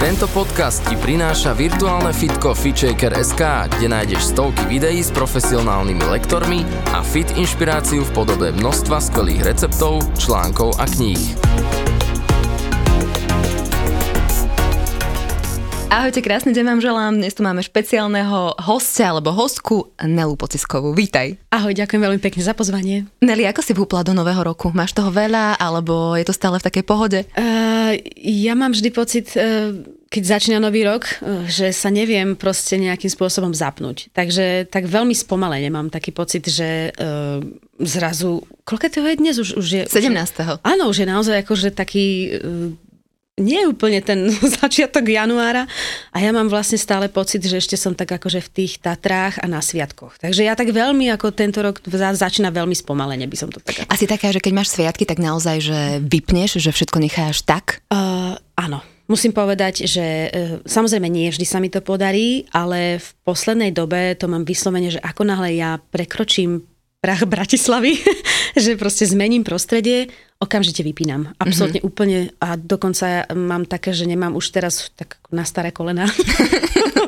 Tento podcast ti prináša virtuálne fitko FitShaker.sk, kde nájdeš stovky videí s profesionálnymi lektormi a fit inšpiráciu v podobe množstva skvelých receptov, článkov a kníh. Ahojte, krásny deň vám želám. Dnes tu máme špeciálneho hostia alebo hostku Nelu Pociskovú. Vítaj. Ahoj, ďakujem veľmi pekne za pozvanie. Neli, ako si vúpla do nového roku? Máš toho veľa alebo je to stále v takej pohode? Uh, ja mám vždy pocit, uh, keď začína nový rok, uh, že sa neviem proste nejakým spôsobom zapnúť. Takže tak veľmi spomalene mám taký pocit, že uh, zrazu... Koľko to je dnes? Už, už je, 17. Áno, už je naozaj akože taký... Uh, nie je úplne ten začiatok januára a ja mám vlastne stále pocit, že ešte som tak akože v tých Tatrách a na sviatkoch. Takže ja tak veľmi ako tento rok začína veľmi spomalene, by som to tak... Asi taká, že keď máš sviatky, tak naozaj, že vypneš, že všetko necháš tak? Uh, áno. Musím povedať, že e, samozrejme nie vždy sa mi to podarí, ale v poslednej dobe to mám vyslovene, že ako náhle ja prekročím prach Bratislavy, že proste zmením prostredie, okamžite vypínam. Absolutne mm-hmm. úplne a dokonca mám také, že nemám už teraz tak na staré kolena.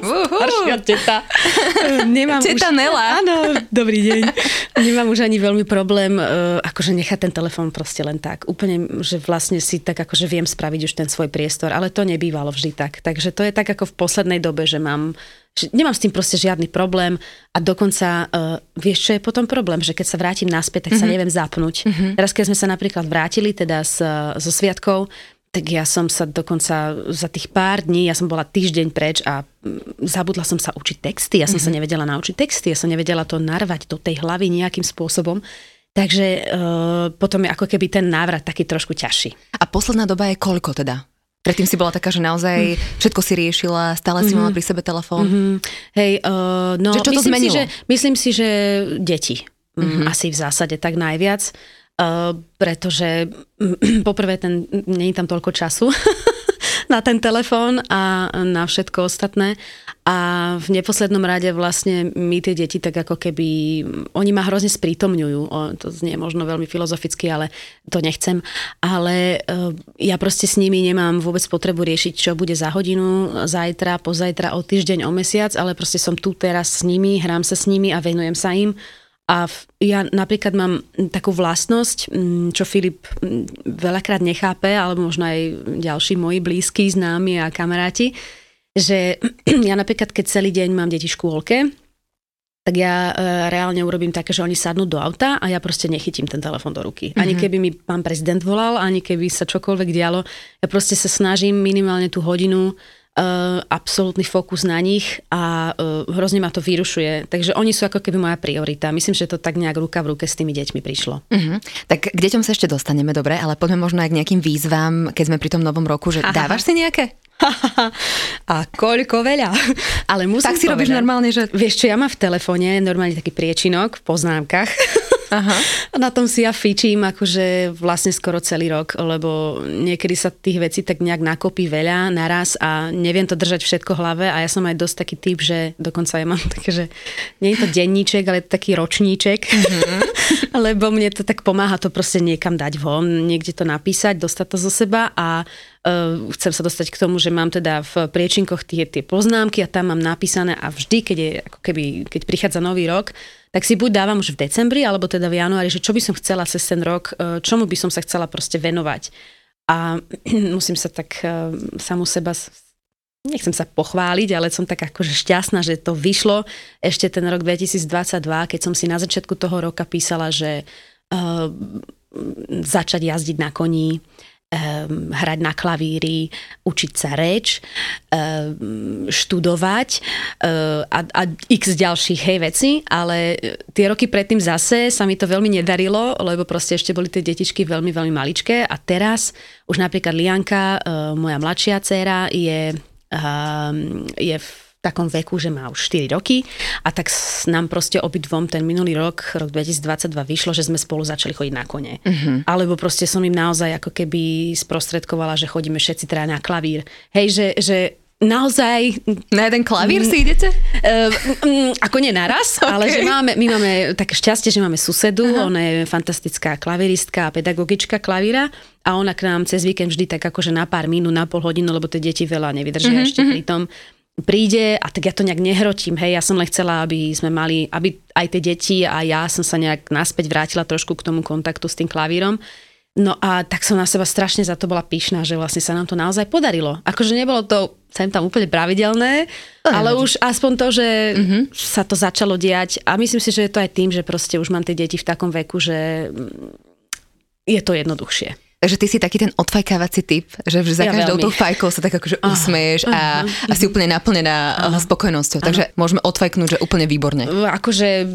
Staršia teta. Nemám teta už, Nela. Áno, dobrý deň. Nemám už ani veľmi problém, uh, akože nechať ten telefón proste len tak. Úplne, že vlastne si tak akože viem spraviť už ten svoj priestor, ale to nebývalo vždy tak. Takže to je tak ako v poslednej dobe, že mám že nemám s tým proste žiadny problém a dokonca, uh, vieš, čo je potom problém, že keď sa vrátim naspäť, tak sa mm-hmm. neviem zapnúť. Mm-hmm. Teraz, keď sme sa napríklad vrátili teda z, zo sviatkov, tak ja som sa dokonca za tých pár dní, ja som bola týždeň preč a mm, zabudla som sa učiť texty, ja som mm-hmm. sa nevedela naučiť texty, ja som nevedela to narvať do tej hlavy nejakým spôsobom. Takže uh, potom je ako keby ten návrat taký trošku ťažší. A posledná doba je koľko teda? Predtým si bola taká, že naozaj všetko si riešila, stále si mm-hmm. mala pri sebe telefón. Mm-hmm. Hej, uh, no že čo to myslím, si, že, myslím si, že deti. Mm-hmm. Asi v zásade tak najviac. Uh, pretože poprvé ten, je tam toľko času na ten telefón a na všetko ostatné. A v neposlednom rade vlastne my tie deti tak ako keby, oni ma hrozne sprítomňujú. O, to znie možno veľmi filozoficky, ale to nechcem. Ale uh, ja proste s nimi nemám vôbec potrebu riešiť, čo bude za hodinu, zajtra, pozajtra, o týždeň, o mesiac, ale proste som tu teraz s nimi, hrám sa s nimi a venujem sa im. A ja napríklad mám takú vlastnosť, čo Filip veľakrát nechápe, alebo možno aj ďalší moji blízki, známi a kamaráti, že ja napríklad, keď celý deň mám deti v škôlke, tak ja e, reálne urobím také, že oni sadnú do auta a ja proste nechytím ten telefon do ruky. Ani mhm. keby mi pán prezident volal, ani keby sa čokoľvek dialo, ja proste sa snažím minimálne tú hodinu uh, absolútny fokus na nich a uh, hrozne ma to vyrušuje. Takže oni sú ako keby moja priorita. Myslím, že to tak nejak ruka v ruke s tými deťmi prišlo. Uh-huh. Tak k deťom sa ešte dostaneme, dobre, ale poďme možno aj k nejakým výzvam, keď sme pri tom novom roku, že Aha. dávaš si nejaké? a koľko veľa. Ale musím tak si povedať, robíš normálne, že... Vieš čo, ja mám v telefóne normálne taký priečinok v poznámkach. Aha. A na tom si ja fičím akože vlastne skoro celý rok, lebo niekedy sa tých vecí tak nejak nakopí veľa naraz a neviem to držať všetko v hlave a ja som aj dosť taký typ, že dokonca ja mám také, že nie je to denníček, ale taký ročníček, mm-hmm. lebo mne to tak pomáha to proste niekam dať von, niekde to napísať, dostať to zo seba a uh, chcem sa dostať k tomu, že mám teda v priečinkoch tie, tie poznámky a tam mám napísané a vždy, keď je ako keby, keď prichádza nový rok, tak si buď dávam už v decembri, alebo teda v januári, že čo by som chcela cez ten rok, e, čomu by som sa chcela proste venovať. A musím sa tak e, samu seba nechcem sa pochváliť, ale som tak akože šťastná, že to vyšlo ešte ten rok 2022, keď som si na začiatku toho roka písala, že uh, začať jazdiť na koní, um, hrať na klavíri, učiť sa reč, um, študovať uh, a, a x ďalších hej veci, ale tie roky predtým zase sa mi to veľmi nedarilo, lebo proste ešte boli tie detičky veľmi, veľmi maličké a teraz už napríklad Lianka, uh, moja mladšia dcéra, je, uh, je v takom veku, že má už 4 roky a tak nám proste obidvom ten minulý rok, rok 2022 vyšlo, že sme spolu začali chodiť na kone. Uh-huh. Alebo proste som im naozaj ako keby sprostredkovala, že chodíme všetci teda na klavír. Hej, že, že naozaj... Na jeden klavír si idete? Uh, um, ako nie naraz, okay. ale že máme, my máme také šťastie, že máme susedu, uh-huh. ona je fantastická klaviristka a pedagogička klavíra a ona k nám cez víkend vždy tak akože na pár minút, na pol hodinu, lebo tie deti veľa nevydržia uh-huh, ešte pri tom príde a tak ja to nejak nehrotím, hej, ja som len chcela, aby sme mali, aby aj tie deti a ja som sa nejak naspäť vrátila trošku k tomu kontaktu s tým klavírom. No a tak som na seba strašne za to bola pyšná, že vlastne sa nám to naozaj podarilo. Akože nebolo to sem tam úplne pravidelné, to ale už aspoň to, že mm-hmm. sa to začalo diať a myslím si, že je to aj tým, že proste už mám tie deti v takom veku, že je to jednoduchšie. Takže ty si taký ten odfajkávací typ, že za ja každou tou fajkou sa tak akože usmeješ a, a si úplne naplnená uh-huh. spokojnosťou. Takže môžeme odfajknúť, že úplne výborne. Akože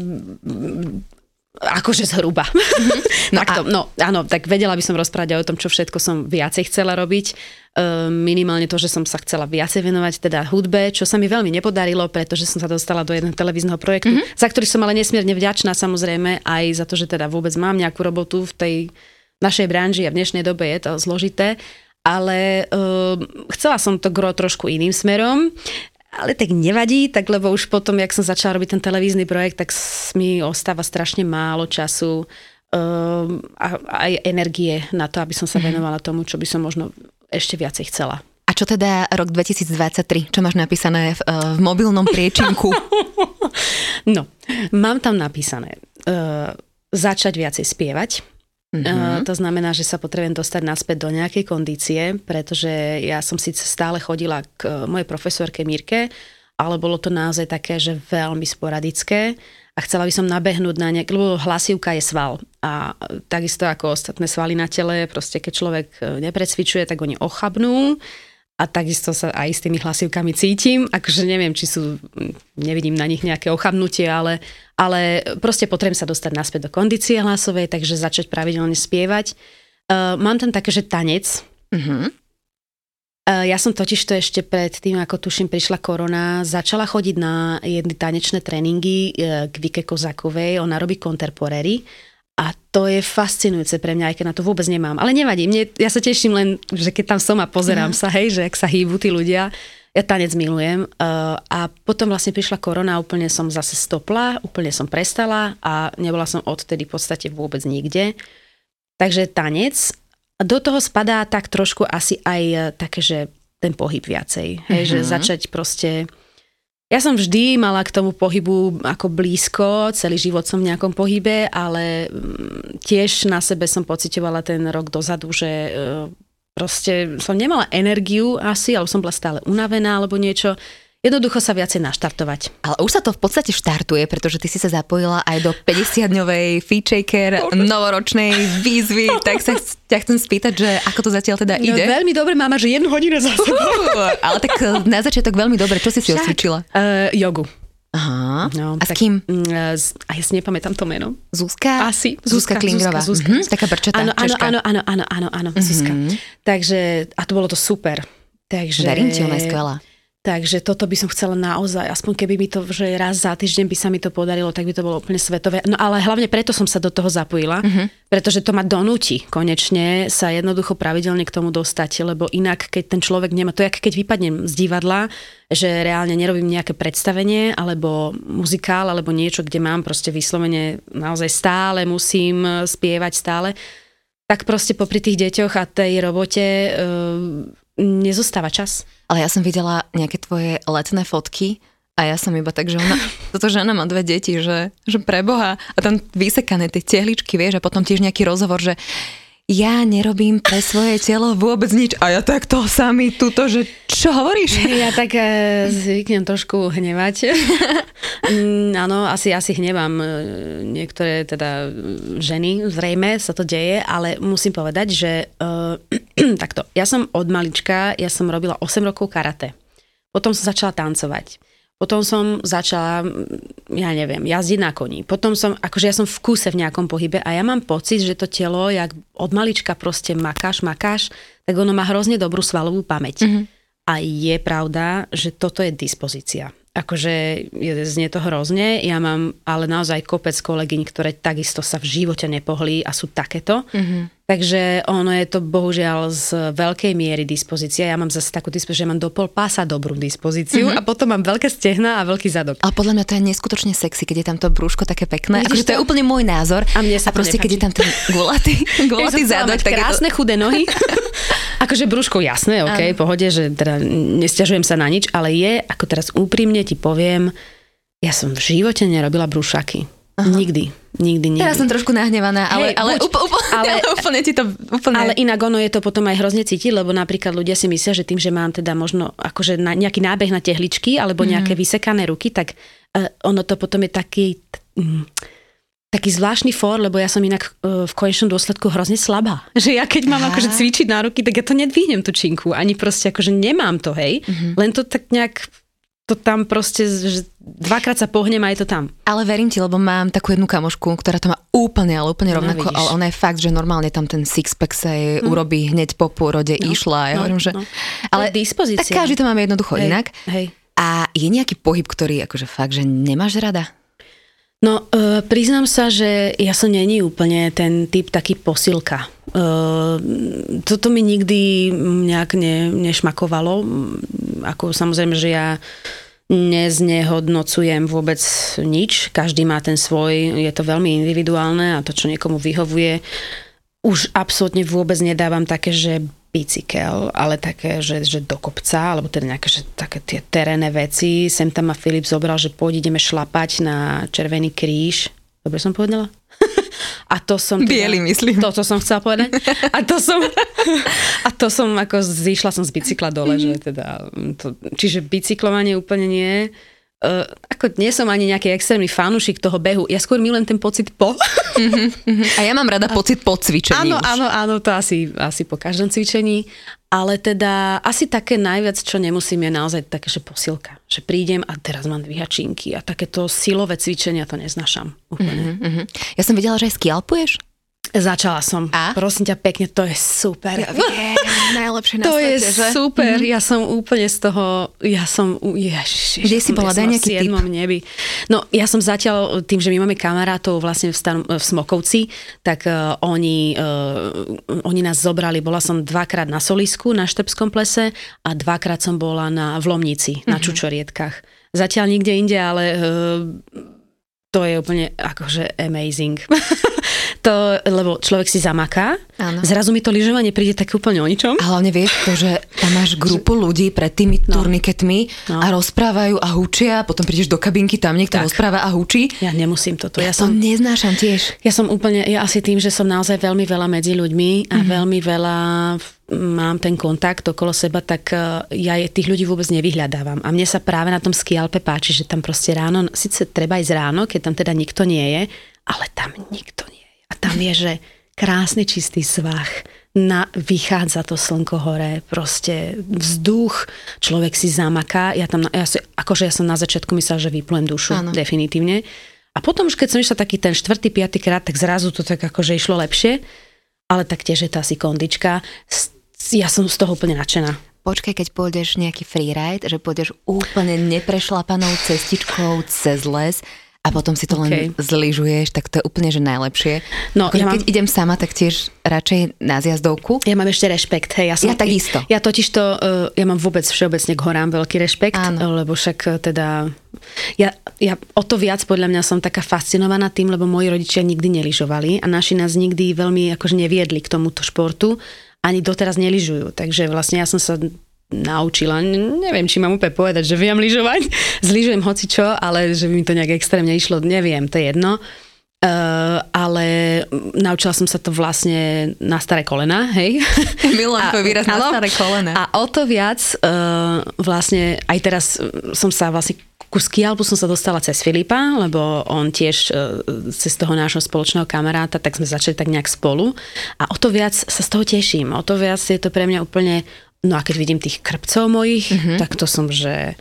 akože zhruba. Mm-hmm. No, a... no, áno, tak vedela by som rozprávať aj o tom, čo všetko som viacej chcela robiť. Uh, minimálne to, že som sa chcela viacej venovať teda hudbe, čo sa mi veľmi nepodarilo, pretože som sa dostala do jedného televízneho projektu, mm-hmm. za ktorý som ale nesmierne vďačná samozrejme aj za to, že teda vôbec mám nejakú robotu v tej našej branži a v dnešnej dobe je to zložité ale uh, chcela som to gro trošku iným smerom ale tak nevadí, tak lebo už potom, jak som začala robiť ten televízny projekt, tak mi ostáva strašne málo času um, a aj energie na to, aby som sa mhm. venovala tomu, čo by som možno ešte viacej chcela. A čo teda rok 2023? Čo máš napísané v, uh, v mobilnom priečinku? no, mám tam napísané uh, začať viacej spievať, Uh-huh. to znamená, že sa potrebujem dostať naspäť do nejakej kondície, pretože ja som síce stále chodila k e, mojej profesorke Mirke, ale bolo to naozaj také, že veľmi sporadické a chcela by som nabehnúť na nejak, lebo hlasivka je sval a takisto ako ostatné svaly na tele, proste keď človek neprecvičuje, tak oni ochabnú a takisto sa aj s tými hlasivkami cítim, akože neviem, či sú, nevidím na nich nejaké ochabnutie, ale, ale proste potrebujem sa dostať naspäť do kondície hlasovej, takže začať pravidelne spievať. Uh, mám tam také, že tanec. Uh-huh. Uh, ja som totiž to ešte pred tým, ako tuším prišla korona, začala chodiť na jedny tanečné tréningy uh, k Vike Kozakovej, ona robí kontemporery a to je fascinujúce pre mňa, aj keď na to vôbec nemám. Ale nevadí, mne, ja sa teším len, že keď tam som a pozerám mm. sa, hej, že ak sa hýbu tí ľudia, ja tanec milujem. Uh, a potom vlastne prišla korona, úplne som zase stopla, úplne som prestala a nebola som odtedy v podstate vôbec nikde. Takže tanec. Do toho spadá tak trošku asi aj e, také, že ten pohyb viacej. Hej, mm-hmm. že mhm. začať proste ja som vždy mala k tomu pohybu ako blízko, celý život som v nejakom pohybe, ale mm, tiež na sebe som pocitovala ten rok dozadu, že e, proste som nemala energiu asi, alebo som bola stále unavená alebo niečo jednoducho sa viacej naštartovať. Ale už sa to v podstate štartuje, pretože ty si sa zapojila aj do 50-dňovej Feature novoročnej výzvy, tak sa ťa chcem spýtať, že ako to zatiaľ teda no, ide? No, veľmi dobre, máma, že jednu hodinu za sebou. Uh, ale tak eh, na začiatok veľmi dobre, čo si si osvičila? Uh, jogu. Aha. No, a s kým? Uh, a ja si nepamätám to meno. Zuzka? Asi. Zuzka, Zuzka Klingrová. Zuzka, Zuzka. Mm-hmm, taká brčatá áno, áno, áno, áno, áno, áno, áno, mm-hmm. Zuzka. Takže, a to bolo to super. Takže... Verím ti, ona je skvelá. Takže toto by som chcela naozaj, aspoň keby mi to, že raz za týždeň by sa mi to podarilo, tak by to bolo úplne svetové. No ale hlavne preto som sa do toho zapojila, uh-huh. pretože to ma donúti konečne sa jednoducho pravidelne k tomu dostať, lebo inak, keď ten človek nemá, to je keď vypadnem z divadla, že reálne nerobím nejaké predstavenie alebo muzikál alebo niečo, kde mám proste vyslovene naozaj stále musím spievať stále, tak proste popri tých deťoch a tej robote e, nezostáva čas. Ale ja som videla nejaké tvoje letné fotky a ja som iba tak, že ona, toto žena má dve deti, že, že preboha a tam vysekané tie tehličky, vieš, a potom tiež nejaký rozhovor, že ja nerobím pre svoje telo vôbec nič. A ja takto sami tuto, že čo hovoríš? Ja tak e, zvyknem trošku hnevať. Mm, áno, asi, asi hnevám e, niektoré teda ženy, zrejme sa to deje, ale musím povedať, že uh, takto, ja som od malička, ja som robila 8 rokov karate. Potom som začala tancovať. Potom som začala, ja neviem, jazdiť na koni. Potom som, akože ja som v kúse v nejakom pohybe a ja mám pocit, že to telo, jak od malička proste makáš, makáš, tak ono má hrozne dobrú svalovú pamäť. Mm-hmm. A je pravda, že toto je dispozícia. akože znie to hrozne. Ja mám ale naozaj kopec kolegyň, ktoré takisto sa v živote nepohli a sú takéto. Mm-hmm. Takže ono je to bohužiaľ z veľkej miery dispozícia. Ja mám zase takú dispozíciu, že mám do pol pása dobrú dispozíciu mm-hmm. a potom mám veľké stehna a veľký zadok. Ale podľa mňa to je neskutočne sexy, keď je tam to brúško také pekné. Akože to je úplne môj názor. A mne sa a proste, keď je tam ten gulatý, gulatý zadok. Tak krásne to... chudé nohy. akože brúško jasné, ok, pohode, že teda nestiažujem sa na nič, ale je, ako teraz úprimne ti poviem, ja som v živote nerobila brúšaky. Aha. Nikdy. Nikdy, nikdy. Teraz som trošku nahnevaná, ale, hey, ale, buď, úpl, úpl, ale, úplne ti to... Úplne... Ale inak ono je to potom aj hrozne cítiť, lebo napríklad ľudia si myslia, že tým, že mám teda možno akože na, nejaký nábeh na tehličky alebo mm. nejaké vysekané ruky, tak uh, ono to potom je taký... Mm, taký zvláštny for, lebo ja som inak uh, v konečnom dôsledku hrozne slabá. Že ja keď mám Aha. akože cvičiť na ruky, tak ja to nedvihnem tú činku. Ani proste akože nemám to, hej. Mm-hmm. Len to tak nejak to tam proste, že dvakrát sa pohnem a je to tam. Ale verím ti, lebo mám takú jednu kamošku, ktorá to má úplne, ale úplne no, rovnako, no, ale ona je fakt, že normálne tam ten sixpack sa jej hm. urobí hneď po pôrode, no, išla. Ja no, hovorím, že... No. Ale dispozícia. Tak každý to máme jednoducho hej, inak. Hej. A je nejaký pohyb, ktorý akože fakt, že nemáš rada? No, uh, priznám sa, že ja som není úplne ten typ taký posilka. Uh, toto mi nikdy nejak ne, nešmakovalo. Ako samozrejme, že ja neznehodnocujem vôbec nič. Každý má ten svoj, je to veľmi individuálne a to, čo niekomu vyhovuje, už absolútne vôbec nedávam také, že bicykel, ale také, že, že do kopca, alebo teda nejaké že také tie terénne veci. Sem tam ma Filip zobral, že poď ideme šlapať na Červený kríž. Dobre som povedala? A to som... Teda, Bielý, myslím. Toto som chcela povedať. A to som... A to som ako zišla som z bicykla dole, že teda... To, čiže bicyklovanie úplne nie. Uh, ako nie som ani nejaký extrémny fanúšik toho behu, ja skôr milujem ten pocit po. A ja mám rada pocit po cvičení. Áno, už. áno, áno, to asi, asi po každom cvičení. Ale teda asi také najviac, čo nemusím, je naozaj také, že posilka. Že prídem a teraz mám dvíhačinky a takéto silové cvičenia to neznašam úplne. Uh-huh, uh-huh. Ja som vedela, že aj skialpuješ? Začala som. A? Prosím ťa pekne, to je super. Ja viem, najlepšie na To svete, je že? super, mm-hmm. ja som úplne z toho, ja som, ježiš. Kde si bola, daj nejaký tip. nebi. No, ja som zatiaľ, tým, že my máme kamarátov vlastne v, Stan- v Smokovci, tak uh, oni, uh, oni nás zobrali, bola som dvakrát na Solisku, na Štrbskom plese a dvakrát som bola na, v Lomnici, mm-hmm. na mhm. Čučorietkách. Zatiaľ nikde inde, ale uh, to je úplne akože amazing. to, lebo človek si zamaká, Áno. zrazu mi to lyžovanie príde tak úplne o ničom. A hlavne vieš to, že tam máš grupu ľudí pred tými no. turniketmi no. a rozprávajú a hučia, potom prídeš do kabinky, tam niekto tak. rozpráva a hučí. Ja nemusím toto. Ja, ja som, neznášam tiež. Ja som úplne, ja asi tým, že som naozaj veľmi veľa medzi ľuďmi a mm-hmm. veľmi veľa mám ten kontakt okolo seba, tak e, ja tých ľudí vôbec nevyhľadávam. A mne sa práve na tom skialpe páči, že tam proste ráno, síce treba ísť ráno, keď tam teda nikto nie je, ale tam nikto nie. A tam je, že krásny čistý svah, na, vychádza to slnko hore, proste vzduch, človek si zamaká, ja tam, ja si, akože ja som na začiatku myslela, že vyplujem dušu, ano. definitívne. A potom už keď som išla taký ten štvrtý, piatý krát, tak zrazu to tak akože išlo lepšie, ale taktiež je to asi kondička ja som z toho úplne nadšená. Počkaj, keď pôjdeš nejaký freeride, že pôjdeš úplne neprešlapanou cestičkou cez les a potom si to okay. len zlyžuješ, tak to je úplne že najlepšie. No, ja keď mám... idem sama, tak tiež radšej na zjazdovku. Ja mám ešte rešpekt, hej. Ja, som, ja takisto. Ja totiž to, uh, ja mám vôbec všeobecne k horám veľký rešpekt, Áno. lebo však uh, teda, ja, ja o to viac podľa mňa som taká fascinovaná tým, lebo moji rodičia nikdy neližovali a naši nás nikdy veľmi akože neviedli k tomuto športu ani doteraz neližujú. Takže vlastne ja som sa naučila, neviem, či mám úplne povedať, že viem lyžovať, zlyžujem čo, ale že by mi to nejak extrémne išlo, neviem, to je jedno. Uh, ale naučila som sa to vlastne na staré kolena, hej. Tvoj výraz na staré kolena. A o to viac uh, vlastne aj teraz som sa vlastne ku skialpu som sa dostala cez Filipa, lebo on tiež e, cez toho nášho spoločného kamaráta, tak sme začali tak nejak spolu. A o to viac sa z toho teším. O to viac je to pre mňa úplne... No a keď vidím tých krpcov mojich, mm-hmm. tak to som, že...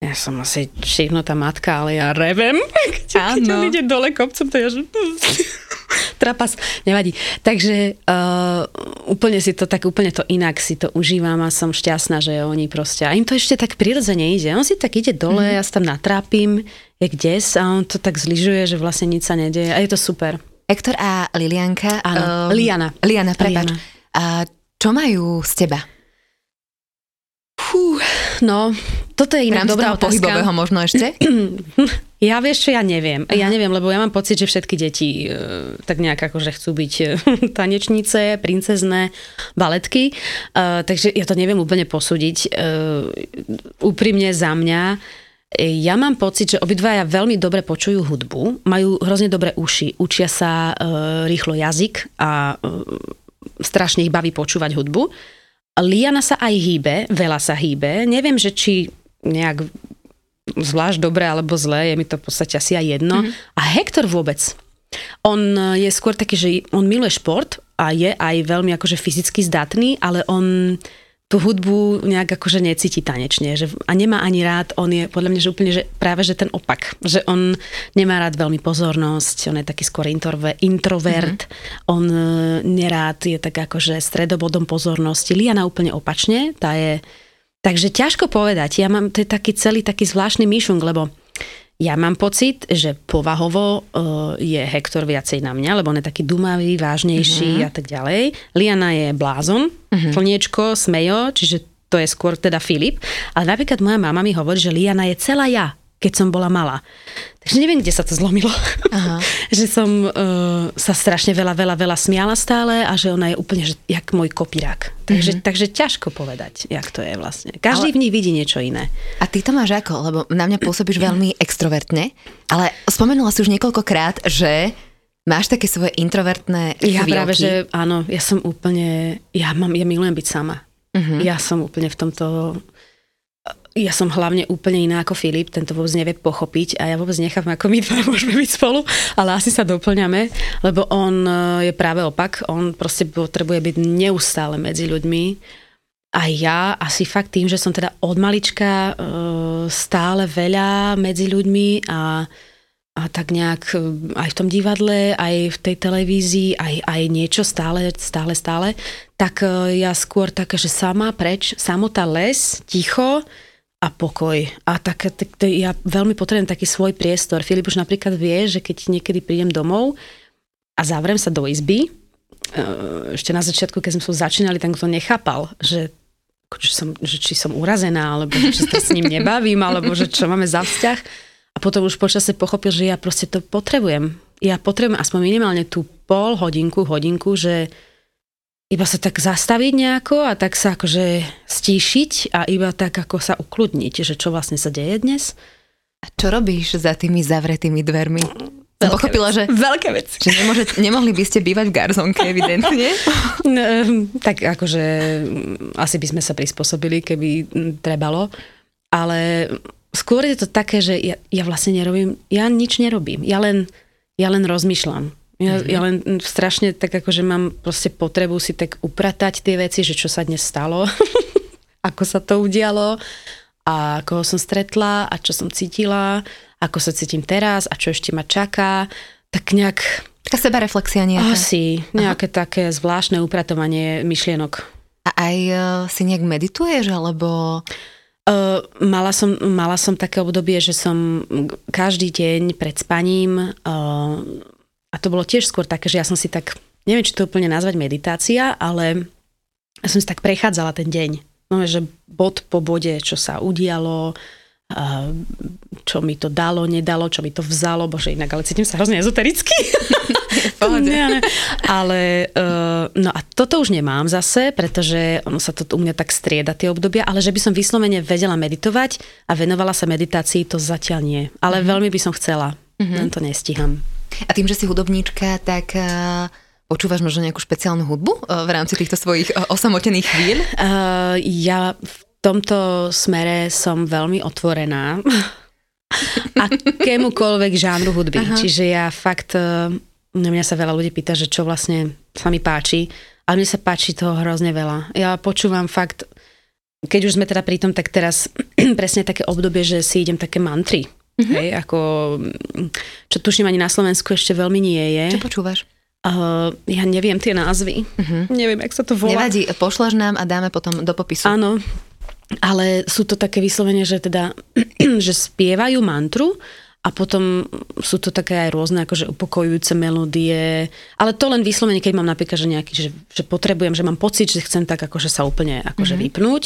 Ja som asi šiknutá matka, ale ja revem. Keď, keď on ide dole kopcom, to ja že... Trapas, nevadí. Takže uh, úplne si to tak, úplne to inak si to užívam a som šťastná, že oni proste, a im to ešte tak prirodzene ide. On si tak ide dole, mm. ja sa tam natrapím, jak des a on to tak zlyžuje, že vlastne nič sa nedeje a je to super. Hektor a Lilianka. Áno, uh, Liana. Liana, prepač. Liana. A čo majú z teba? Fú, no, toto je inak dobrá otázka. pohybového možno ešte? Ja vieš čo, ja neviem. Ja neviem, lebo ja mám pocit, že všetky deti e, tak nejak akože chcú byť e, tanečnice, princezné, baletky. E, takže ja to neviem úplne posúdiť. E, úprimne za mňa, e, ja mám pocit, že obidvaja veľmi dobre počujú hudbu, majú hrozne dobré uši, učia sa e, rýchlo jazyk a e, strašne ich baví počúvať hudbu. Liana sa aj hýbe, veľa sa hýbe. Neviem, že či nejak zvlášť dobre alebo zlé, je mi to v podstate asi aj jedno. Mm-hmm. A Hector vôbec. On je skôr taký, že on miluje šport a je aj veľmi akože fyzicky zdatný, ale on tú hudbu nejak akože necíti tanečne že, a nemá ani rád, on je podľa mňa, že úplne, že práve že ten opak, že on nemá rád veľmi pozornosť, on je taký skôr introve, introvert, mm-hmm. on e, nerád je tak akože stredobodom pozornosti, Liana úplne opačne, tá je Takže ťažko povedať. Ja mám, to je taký celý taký zvláštny myšung, lebo ja mám pocit, že povahovo uh, je Hektor viacej na mňa, lebo on je taký dumavý, vážnejší uh-huh. a tak ďalej. Liana je blázon, uh-huh. slniečko, smejo, čiže to je skôr teda Filip. Ale napríklad moja mama mi hovorí, že Liana je celá ja keď som bola malá. Takže neviem, kde sa to zlomilo. Aha. že som uh, sa strašne veľa, veľa, veľa smiala stále a že ona je úplne že, jak môj kopírák. Takže, mm-hmm. takže ťažko povedať, jak to je vlastne. Každý ale... v nich vidí niečo iné. A ty to máš ako? Lebo na mňa pôsobíš veľmi extrovertne, ale spomenula si už niekoľkokrát, že Máš také svoje introvertné chvíľky? Ja práve, že áno, ja som úplne, ja, mám, ja milujem byť sama. Uh-huh. Ja som úplne v tomto ja som hlavne úplne iná ako Filip, tento vôbec nevie pochopiť a ja vôbec nechápem, ako my dva môžeme byť spolu, ale asi sa doplňame, lebo on e, je práve opak, on proste potrebuje byť neustále medzi ľuďmi. A ja asi fakt tým, že som teda od malička e, stále veľa medzi ľuďmi a a tak nejak e, aj v tom divadle, aj v tej televízii, aj, aj niečo stále, stále, stále, tak ja skôr také, že sama preč, samota les, ticho, a pokoj. A tak, tak ja veľmi potrebujem taký svoj priestor. Filip už napríklad vie, že keď niekedy prídem domov a zavrem sa do izby, eh, ešte na začiatku, keď sme sa začínali, tak to nechápal, že, že, som, že či som urazená, alebo že sa s ním nebavím, alebo že čo máme za vzťah. A potom už počasie pochopil, že ja proste to potrebujem. Ja potrebujem aspoň minimálne tú pol hodinku, hodinku, že iba sa tak zastaviť nejako a tak sa akože stíšiť a iba tak ako sa ukludniť, že čo vlastne sa deje dnes. A čo robíš za tými zavretými dvermi? Veľké pochopila, veci. že... Veľké veci. Že nemôže, nemohli by ste bývať v garzonke, evidentne. No, tak akože asi by sme sa prispôsobili, keby trebalo. Ale skôr je to také, že ja, ja vlastne nerobím, ja nič nerobím. Ja len, ja len rozmýšľam. Ja, mm-hmm. ja len strašne tak akože mám proste potrebu si tak upratať tie veci, že čo sa dnes stalo, ako sa to udialo a koho som stretla a čo som cítila, ako sa cítim teraz a čo ešte ma čaká. Tak nejak... Taká sebareflexia nejaká. Asi, nejaké Aha. také zvláštne upratovanie myšlienok. A aj uh, si nejak medituješ, alebo... Uh, mala, som, mala som také obdobie, že som každý deň pred spaním uh, a to bolo tiež skôr také, že ja som si tak, neviem, či to úplne nazvať meditácia, ale ja som si tak prechádzala ten deň. No, že bod po bode, čo sa udialo, čo mi to dalo, nedalo, čo mi to vzalo, bože inak, ale cítim sa hrozne ezotericky. ne, ale uh, no a toto už nemám zase, pretože ono sa to u mňa tak strieda tie obdobia, ale že by som vyslovene vedela meditovať a venovala sa meditácii, to zatiaľ nie. Ale mm-hmm. veľmi by som chcela, mm-hmm. len to nestíham. A tým, že si hudobníčka, tak uh, počúvaš možno nejakú špeciálnu hudbu uh, v rámci týchto svojich uh, osamotených chvíľ? Uh, ja v tomto smere som veľmi otvorená akémukoľvek žánru hudby. Aha. Čiže ja fakt, na mňa sa veľa ľudí pýta, že čo vlastne sa mi páči, ale mne sa páči toho hrozne veľa. Ja počúvam fakt, keď už sme teda pri tom, tak teraz presne také obdobie, že si idem také mantry Mm-hmm. Hej, ako, čo tuším ani na Slovensku ešte veľmi nie je. Čo počúvaš? Uh, ja neviem tie názvy. Uh-huh. Neviem, jak sa to volá. Nevadí, pošlaš nám a dáme potom do popisu. Áno, ale sú to také vyslovene, že teda, že spievajú mantru a potom sú to také aj rôzne akože upokojujúce melódie, ale to len vyslovene, keď mám napríklad, že nejaký, že, že potrebujem, že mám pocit, že chcem tak akože sa úplne akože mm-hmm. vypnúť,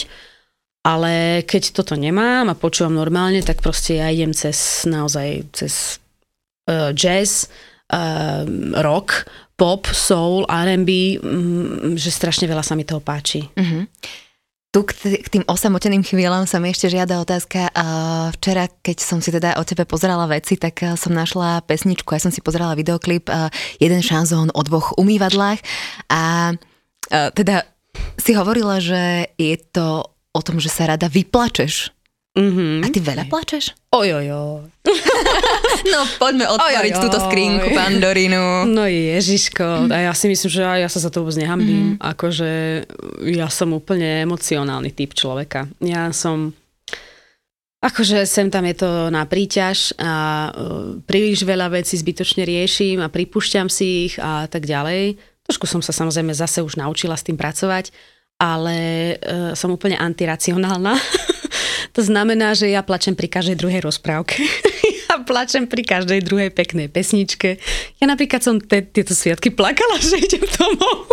ale keď toto nemám a počúvam normálne, tak proste ja idem cez naozaj cez uh, jazz, uh, rock, pop, soul, R&B, um, že strašne veľa sa mi toho páči. Mm-hmm. Tu k, tým osamoteným chvíľam sa mi ešte žiada otázka. Včera, keď som si teda o tebe pozerala veci, tak som našla pesničku, aj som si pozerala videoklip Jeden šanzón o dvoch umývadlách a teda si hovorila, že je to o tom, že sa rada vyplačeš. Mm-hmm. A ty veľa plačeš? Ojojo. no poďme otvoriť oj, oj, túto skrinku Pandorinu. No ježiško, a ja si myslím, že ja sa za to vôbec nehambím. Mm-hmm. Akože ja som úplne emocionálny typ človeka. Ja som Akože sem tam je to na príťaž a uh, príliš veľa vecí zbytočne riešim a pripúšťam si ich a tak ďalej. Trošku som sa samozrejme zase už naučila s tým pracovať, ale uh, som úplne antiracionálna. To znamená, že ja plačem pri každej druhej rozprávke. ja plačem pri každej druhej peknej pesničke. Ja napríklad som te, tieto sviatky plakala, že idem domov.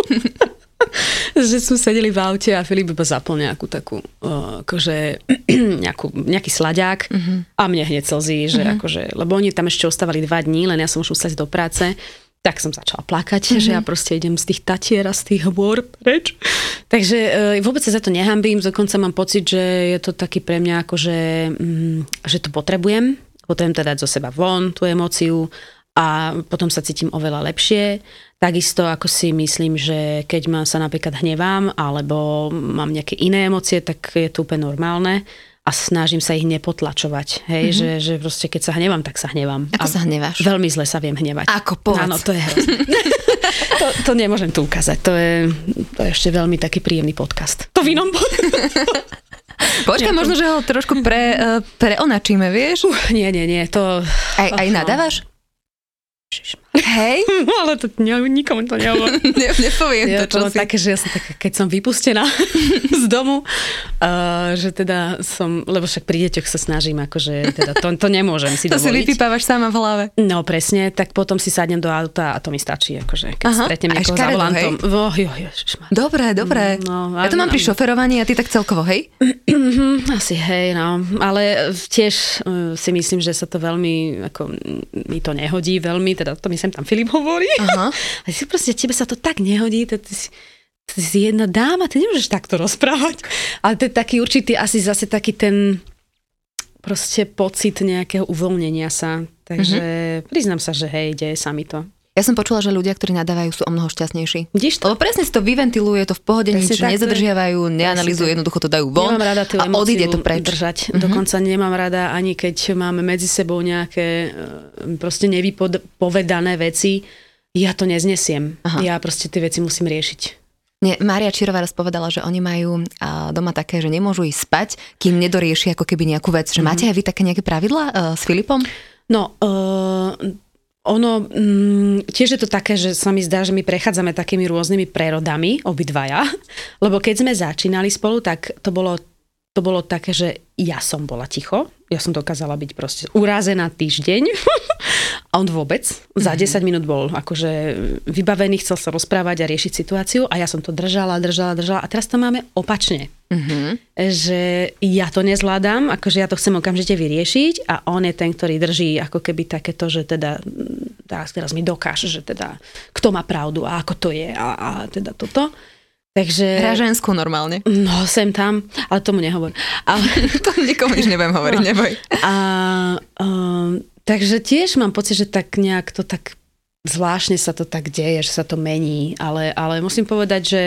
že sme sedeli v aute a Filip iba zapol nejakú takú, uh, akože nejakú, nejaký slaďák uh-huh. a mne hneď slzí, že uh-huh. akože, lebo oni tam ešte ostávali dva dní, len ja som už musela do práce tak som začala plakať, mm-hmm. že ja proste idem z tých tatier a z tých hôr preč. Takže e, vôbec sa za to nehambím, dokonca mám pocit, že je to taký pre mňa ako, že, mm, že to potrebujem. Potrebujem teda dať zo seba von tú emóciu a potom sa cítim oveľa lepšie. Takisto ako si myslím, že keď ma sa napríklad hnevám alebo mám nejaké iné emócie, tak je to úplne normálne a snažím sa ich nepotlačovať. Hej, mm-hmm. že, že proste keď sa hnevám, tak sa hnevám. Ako a sa hneváš? Veľmi zle sa viem hnevať. Ako povedz. Áno, to je to, to nemôžem tu ukázať. To je, to je ešte veľmi taký príjemný podcast. To v inom Počkaj, možno, že ho trošku pre, uh, preonačíme, vieš? Uh, nie, nie, nie. To... Aj, aj nadávaš? Hej? Ale to ne, nikomu to nehovor. ne, nepoviem ja, to, čo si. také, že ja som taká, keď som vypustená z domu, uh, že teda som, lebo však pri deťoch sa snažím, akože teda to, to nemôžem si to dovoliť. To si vypípavaš sama v hlave. No presne, tak potom si sadnem do auta a to mi stačí, akože keď Aha, stretnem niekoho za volantom. Oh, jo, jo, dobre, dobre. No, ja to mám pri šoferovaní a ty tak celkovo, hej? Asi hej, no. Ale tiež uh, si myslím, že sa to veľmi, ako mi to nehodí veľmi, teda to mi sem tam Filip hovorí. Aha. A si proste, tebe sa to tak nehodí, to ty si, ty si jedna dáma, ty nemôžeš takto rozprávať. Ale to je taký určitý, asi zase taký ten proste pocit nejakého uvoľnenia sa. Takže mm-hmm. priznám sa, že hej, deje sa mi to. Ja som počula, že ľudia, ktorí nadávajú, sú o mnoho šťastnejší. Vidíš to? Lebo presne si to vyventiluje, to v pohode nič nezadržiavajú, neanalizujú, jednoducho to dajú von nemám rada a odíde to preč. držať. Mm-hmm. Dokonca nemám rada ani keď máme medzi sebou nejaké e, proste nevypovedané veci, ja to neznesiem. Aha. Ja proste tie veci musím riešiť. Nie, Mária Čirová raz povedala, že oni majú doma také, že nemôžu ísť spať, kým nedoriešia ako keby nejakú vec. Že mm-hmm. máte aj vy také nejaké pravidla uh, s Filipom? No, uh, ono, mm, tiež je to také, že sa mi zdá, že my prechádzame takými rôznymi prerodami, obidvaja, lebo keď sme začínali spolu, tak to bolo, to bolo také, že ja som bola ticho, ja som dokázala byť proste urázená týždeň a on vôbec. Za mm-hmm. 10 minút bol akože vybavený, chcel sa rozprávať a riešiť situáciu a ja som to držala, držala, držala a teraz to máme opačne. Mm-hmm. Že ja to nezvládam, akože ja to chcem okamžite vyriešiť a on je ten, ktorý drží ako keby takéto, že teda teraz, teraz mi dokáže, že teda kto má pravdu a ako to je a, a teda toto. Takže... Hra ženskú normálne. No, sem tam, ale tomu nehovor. Ale... to nikomu nič nebudem hovoriť, no. neboj. A, um, takže tiež mám pocit, že tak nejak to tak zvláštne sa to tak deje, že sa to mení, ale, ale musím povedať, že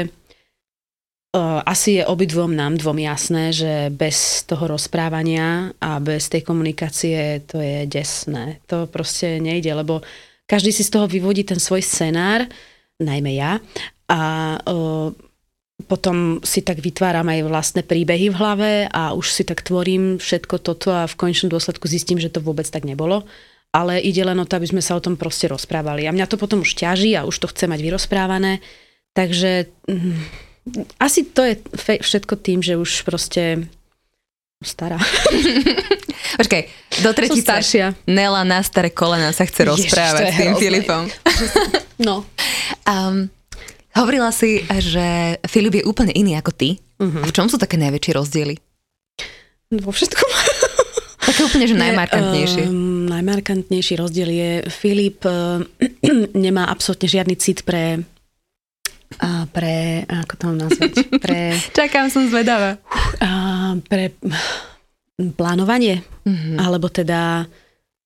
uh, asi je obidvom nám dvom jasné, že bez toho rozprávania a bez tej komunikácie to je desné. To proste nejde, lebo každý si z toho vyvodí ten svoj scenár, najmä ja, a uh, potom si tak vytváram aj vlastné príbehy v hlave a už si tak tvorím všetko toto a v konečnom dôsledku zistím, že to vôbec tak nebolo ale ide len o to, aby sme sa o tom proste rozprávali. A mňa to potom už ťaží a už to chce mať vyrozprávané. Takže mm, asi to je všetko tým, že už proste stará. Počkaj, do tretice. staršia. Nela na staré kolena sa chce Ježiš, rozprávať s tým hrozné. Filipom. No. Um, hovorila si, že Filip je úplne iný ako ty. Mhm. A v čom sú také najväčšie rozdiely? Vo všetkom. Také úplne, že najmarkantnejšie. Um, najmarkantnejší rozdiel je, Filip uh, nemá absolútne žiadny cit pre a pre, ako to mám nazvať, pre, Čakám, som zvedavá. a pre plánovanie, Mhm. alebo teda,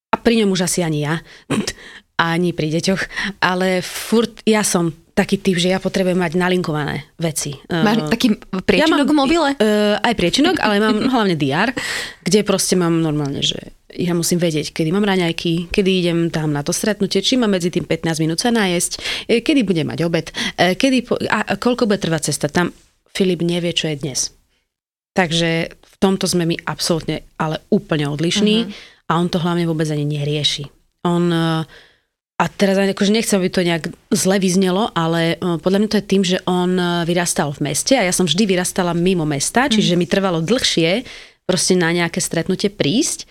a pri ňom už asi ani ja, ani pri deťoch, ale furt ja som taký typ, že ja potrebujem mať nalinkované veci. Máš Uh, taký priečinok v mobile? Uh, aj priečinok, ale mám hlavne DR, kde proste mám normálne, že ja musím vedieť, kedy mám raňajky, kedy idem tam na to stretnutie, či mám medzi tým 15 minút sa nájsť, eh, kedy budem mať obed, eh, kedy po, a, a koľko bude trvať cesta. Tam Filip nevie, čo je dnes. Takže v tomto sme my absolútne, ale úplne odlišní a on to hlavne vôbec ani nerieši. On eh, a teraz akože nechcem, aby to nejak zle vyznelo, ale eh, podľa mňa to je tým, že on eh, vyrastal v meste a ja som vždy vyrastala mimo mesta, čiže mi trvalo dlhšie proste na nejaké stretnutie prísť.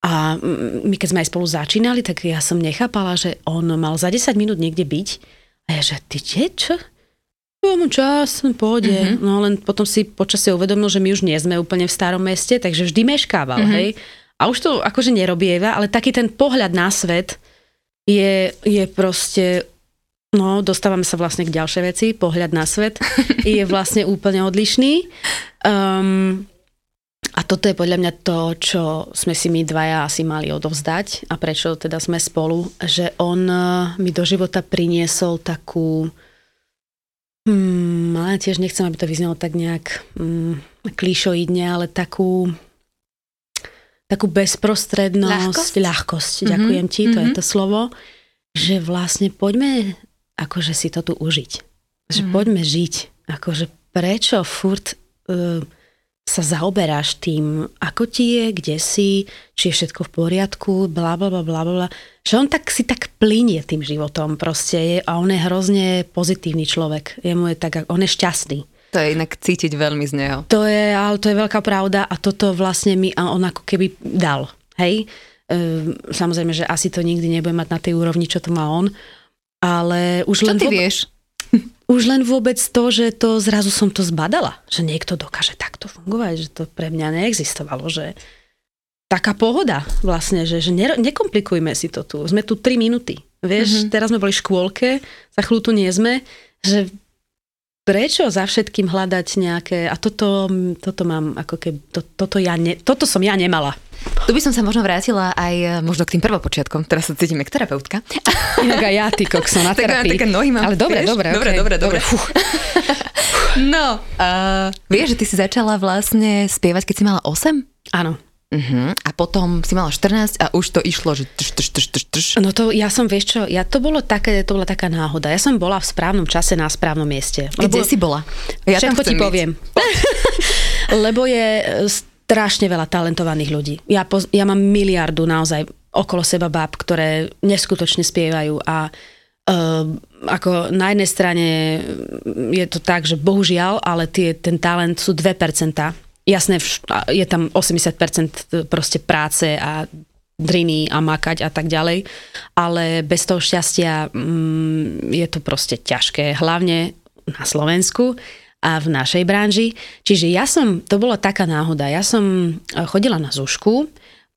A mm, my keď sme aj spolu začínali, tak ja som nechápala, že on mal za 10 minút niekde byť. A ja, že ty kde, čo? Ja mám čas, pôjde. Mm-hmm. No len potom si počasie uvedomil, že my už nie sme úplne v starom meste, takže vždy meškával, mm-hmm. hej. A už to akože nerobieva, ale taký ten pohľad na svet je, je proste, no dostávame sa vlastne k ďalšej veci, pohľad na svet je vlastne úplne odlišný. Um, a toto je podľa mňa to, čo sme si my dvaja asi mali odovzdať a prečo teda sme spolu, že on eh, mi do života priniesol takú Hmm, ale tiež nechcem, aby to vyznelo tak nejak hmm, klíšoidne, ale takú takú bezprostrednosť, ľahkosť, ľahkosť Mhm, ďakujem ti, to je mhm. to slovo, že vlastne poďme akože si to tu užiť. Že Mhm. poďme žiť. Akože prečo furt uh, sa zaoberáš tým, ako ti je, kde si, či je všetko v poriadku, bla bla bla bla bla. Že on tak si tak plinie tým životom proste je, a on je hrozne pozitívny človek. Jemu je tak, on je šťastný. To je inak cítiť veľmi z neho. To je, ale to je veľká pravda a toto vlastne mi a on ako keby dal. Hej? Ehm, Samozrejme, že asi to nikdy nebude mať na tej úrovni, čo to má on, ale už Čo len, ty vôbec, vieš? už len vôbec to, že to zrazu som to zbadala, že niekto dokáže takto fungovať, že to pre mňa neexistovalo, že taká pohoda vlastne, že, že ne, nekomplikujme si to tu. Sme tu 3 minúty. Vieš, mm-hmm. teraz sme boli v škôlke, za chvíľu tu nie sme, že prečo za všetkým hľadať nejaké, a toto, toto mám ako keby, to, toto, ja ne, toto som ja nemala. Tu by som sa možno vrátila aj e, možno k tým prvopočiatkom. Teraz sa cítime k terapeutka. Inak aj ja, ty kokso, na Tak terapii. také nohy mám, Ale dobre, dobre, Dobre, dobre, dobre. No, uh, vieš, že ty si začala vlastne spievať, keď si mala 8? Áno. Uh-huh. A potom si mala 14 a už to išlo, že trš, trš, trš, trš, trš. No to ja som, vieš čo, ja to bolo také, to bola taká náhoda. Ja som bola v správnom čase na správnom mieste. Kde si bola? Ja tam Všetko ti byť. poviem. Lebo je e, strašne veľa talentovaných ľudí. Ja, poz, ja mám miliardu naozaj okolo seba báb, ktoré neskutočne spievajú a uh, ako na jednej strane je to tak, že bohužiaľ, ale tie, ten talent sú 2%. Jasné, je tam 80% proste práce a driny a makať a tak ďalej, ale bez toho šťastia mm, je to proste ťažké, hlavne na Slovensku a v našej branži. Čiže ja som, to bola taká náhoda, ja som eh, chodila na zúšku,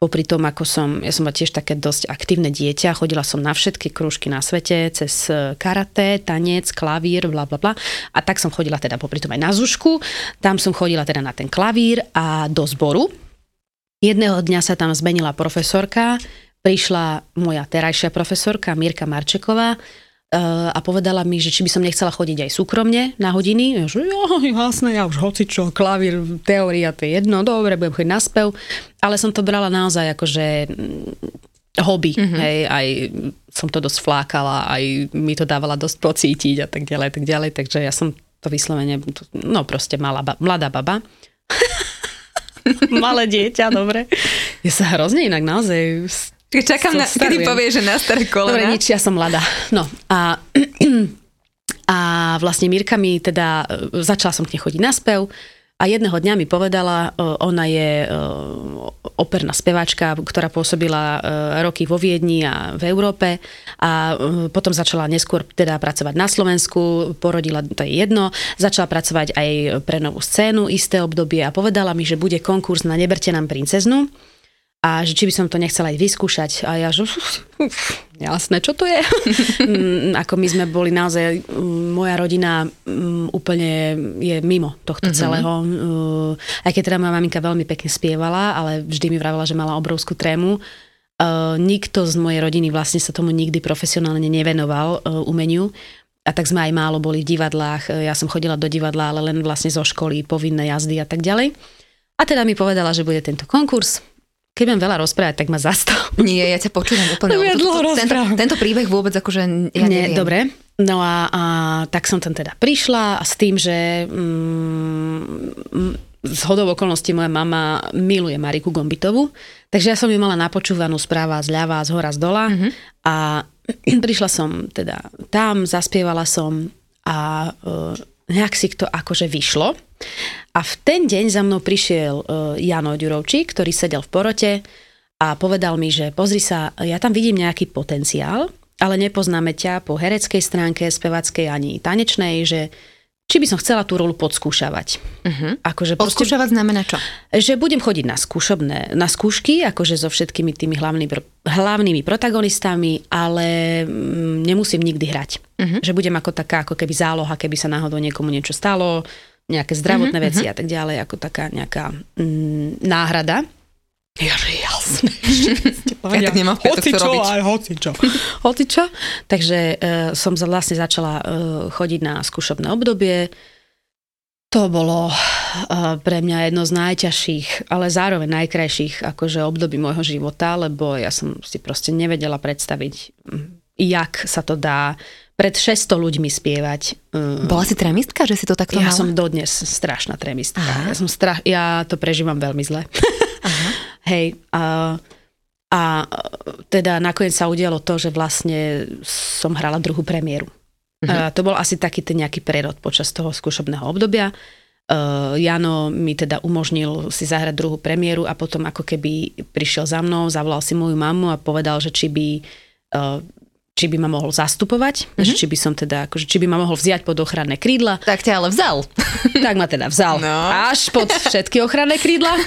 popri tom, ako som, ja som tiež také dosť aktívne dieťa, chodila som na všetky krúžky na svete, cez eh, karate, tanec, klavír, bla bla bla. A tak som chodila teda popri tom aj na zušku, tam som chodila teda na ten klavír a do zboru. Jedného dňa sa tam zmenila profesorka, prišla moja terajšia profesorka Mirka Marčeková a povedala mi, že či by som nechcela chodiť aj súkromne na hodiny. Ja, že jo, jasné, ja už hocičo, klavír, teória, to je jedno, dobre, budem chodiť na spev. Ale som to brala naozaj ako, že mm, hobby, mm-hmm. hej, aj som to dosť flákala, aj mi to dávala dosť pocítiť a tak ďalej, tak ďalej, takže ja som to vyslovene, no proste malá, ba- mladá baba. Malé dieťa, dobre. Ja sa hrozne inak naozaj Čakám, na, kedy povie, že na staré kolena. Dobre, nič, ja som mladá. No a, a vlastne Mirka mi teda, e, začala som k nej chodiť na spev a jedného dňa mi povedala, e, ona je e, operná speváčka, ktorá pôsobila roky vo Viedni a v Európe a potom začala neskôr teda pracovať na Slovensku, porodila, to je jedno, začala pracovať aj pre novú scénu isté obdobie a povedala mi, že bude konkurs na Neberte nám princeznu a že či by som to nechcela aj vyskúšať. A ja, že jasné, čo to je? Mm, ako my sme boli naozaj, mm, moja rodina mm, úplne je mimo tohto mm-hmm. celého. Uh, aj keď teda moja maminka veľmi pekne spievala, ale vždy mi vravila, že mala obrovskú trému. Uh, nikto z mojej rodiny vlastne sa tomu nikdy profesionálne nevenoval uh, umeniu. A tak sme aj málo boli v divadlách. Ja som chodila do divadla, ale len vlastne zo školy, povinné jazdy a tak ďalej. A teda mi povedala, že bude tento konkurs keď budem veľa rozprávať, tak ma zastav. Nie, ja ťa počúvam úplne. ja dlho tento, tento príbeh vôbec akože ja Nie, neviem. Dobre, no a, a tak som tam teda prišla a s tým, že mm, z hodou okolností moja mama miluje Mariku Gombitovú, takže ja som ju mala napočúvanú správa z ľava, z hora, z dola mm-hmm. a prišla som teda tam, zaspievala som a uh, nejak si to akože vyšlo. A v ten deň za mnou prišiel uh, Jano Ďurovčík, ktorý sedel v porote a povedal mi, že pozri sa, ja tam vidím nejaký potenciál, ale nepoznáme ťa po hereckej stránke, spevackej ani tanečnej, že či by som chcela tú rolu podskúšavať. Uh-huh. Akože Podskúšavať proste, znamená čo? Že budem chodiť na, skúšobné, na skúšky, akože so všetkými tými hlavnými, hlavnými protagonistami, ale mm, nemusím nikdy hrať. Uh-huh. Že budem ako taká, ako keby záloha, keby sa náhodou niekomu niečo stalo, nejaké zdravotné uh-huh, veci a tak ďalej, ako taká nejaká mm, náhrada. Ja, že jasné. ja tak nemám hoci čo, aj hoci čo. hoci čo. Takže uh, som vlastne začala uh, chodiť na skúšobné obdobie. To bolo uh, pre mňa jedno z najťažších, ale zároveň najkrajších akože období môjho života, lebo ja som si proste nevedela predstaviť, jak sa to dá pred 600 ľuďmi spievať. Bola si tremistka, že si to takto Ja mala? som dodnes strašná tremistka. Ja, som stra- ja to prežívam veľmi zle. Aha. Hej, a, a teda nakoniec sa udialo to, že vlastne som hrala druhú premiéru. Uh-huh. A to bol asi taký ten nejaký prerod počas toho skúšobného obdobia. Uh, Jano mi teda umožnil si zahrať druhú premiéru a potom ako keby prišiel za mnou, zavolal si moju mamu a povedal, že či by uh, či by ma mohol zastupovať, mm-hmm. či by som teda, akože, či by ma mohol vziať pod ochranné krídla. Tak ťa ale vzal. Tak ma teda vzal. No. Až pod všetky ochranné krídla.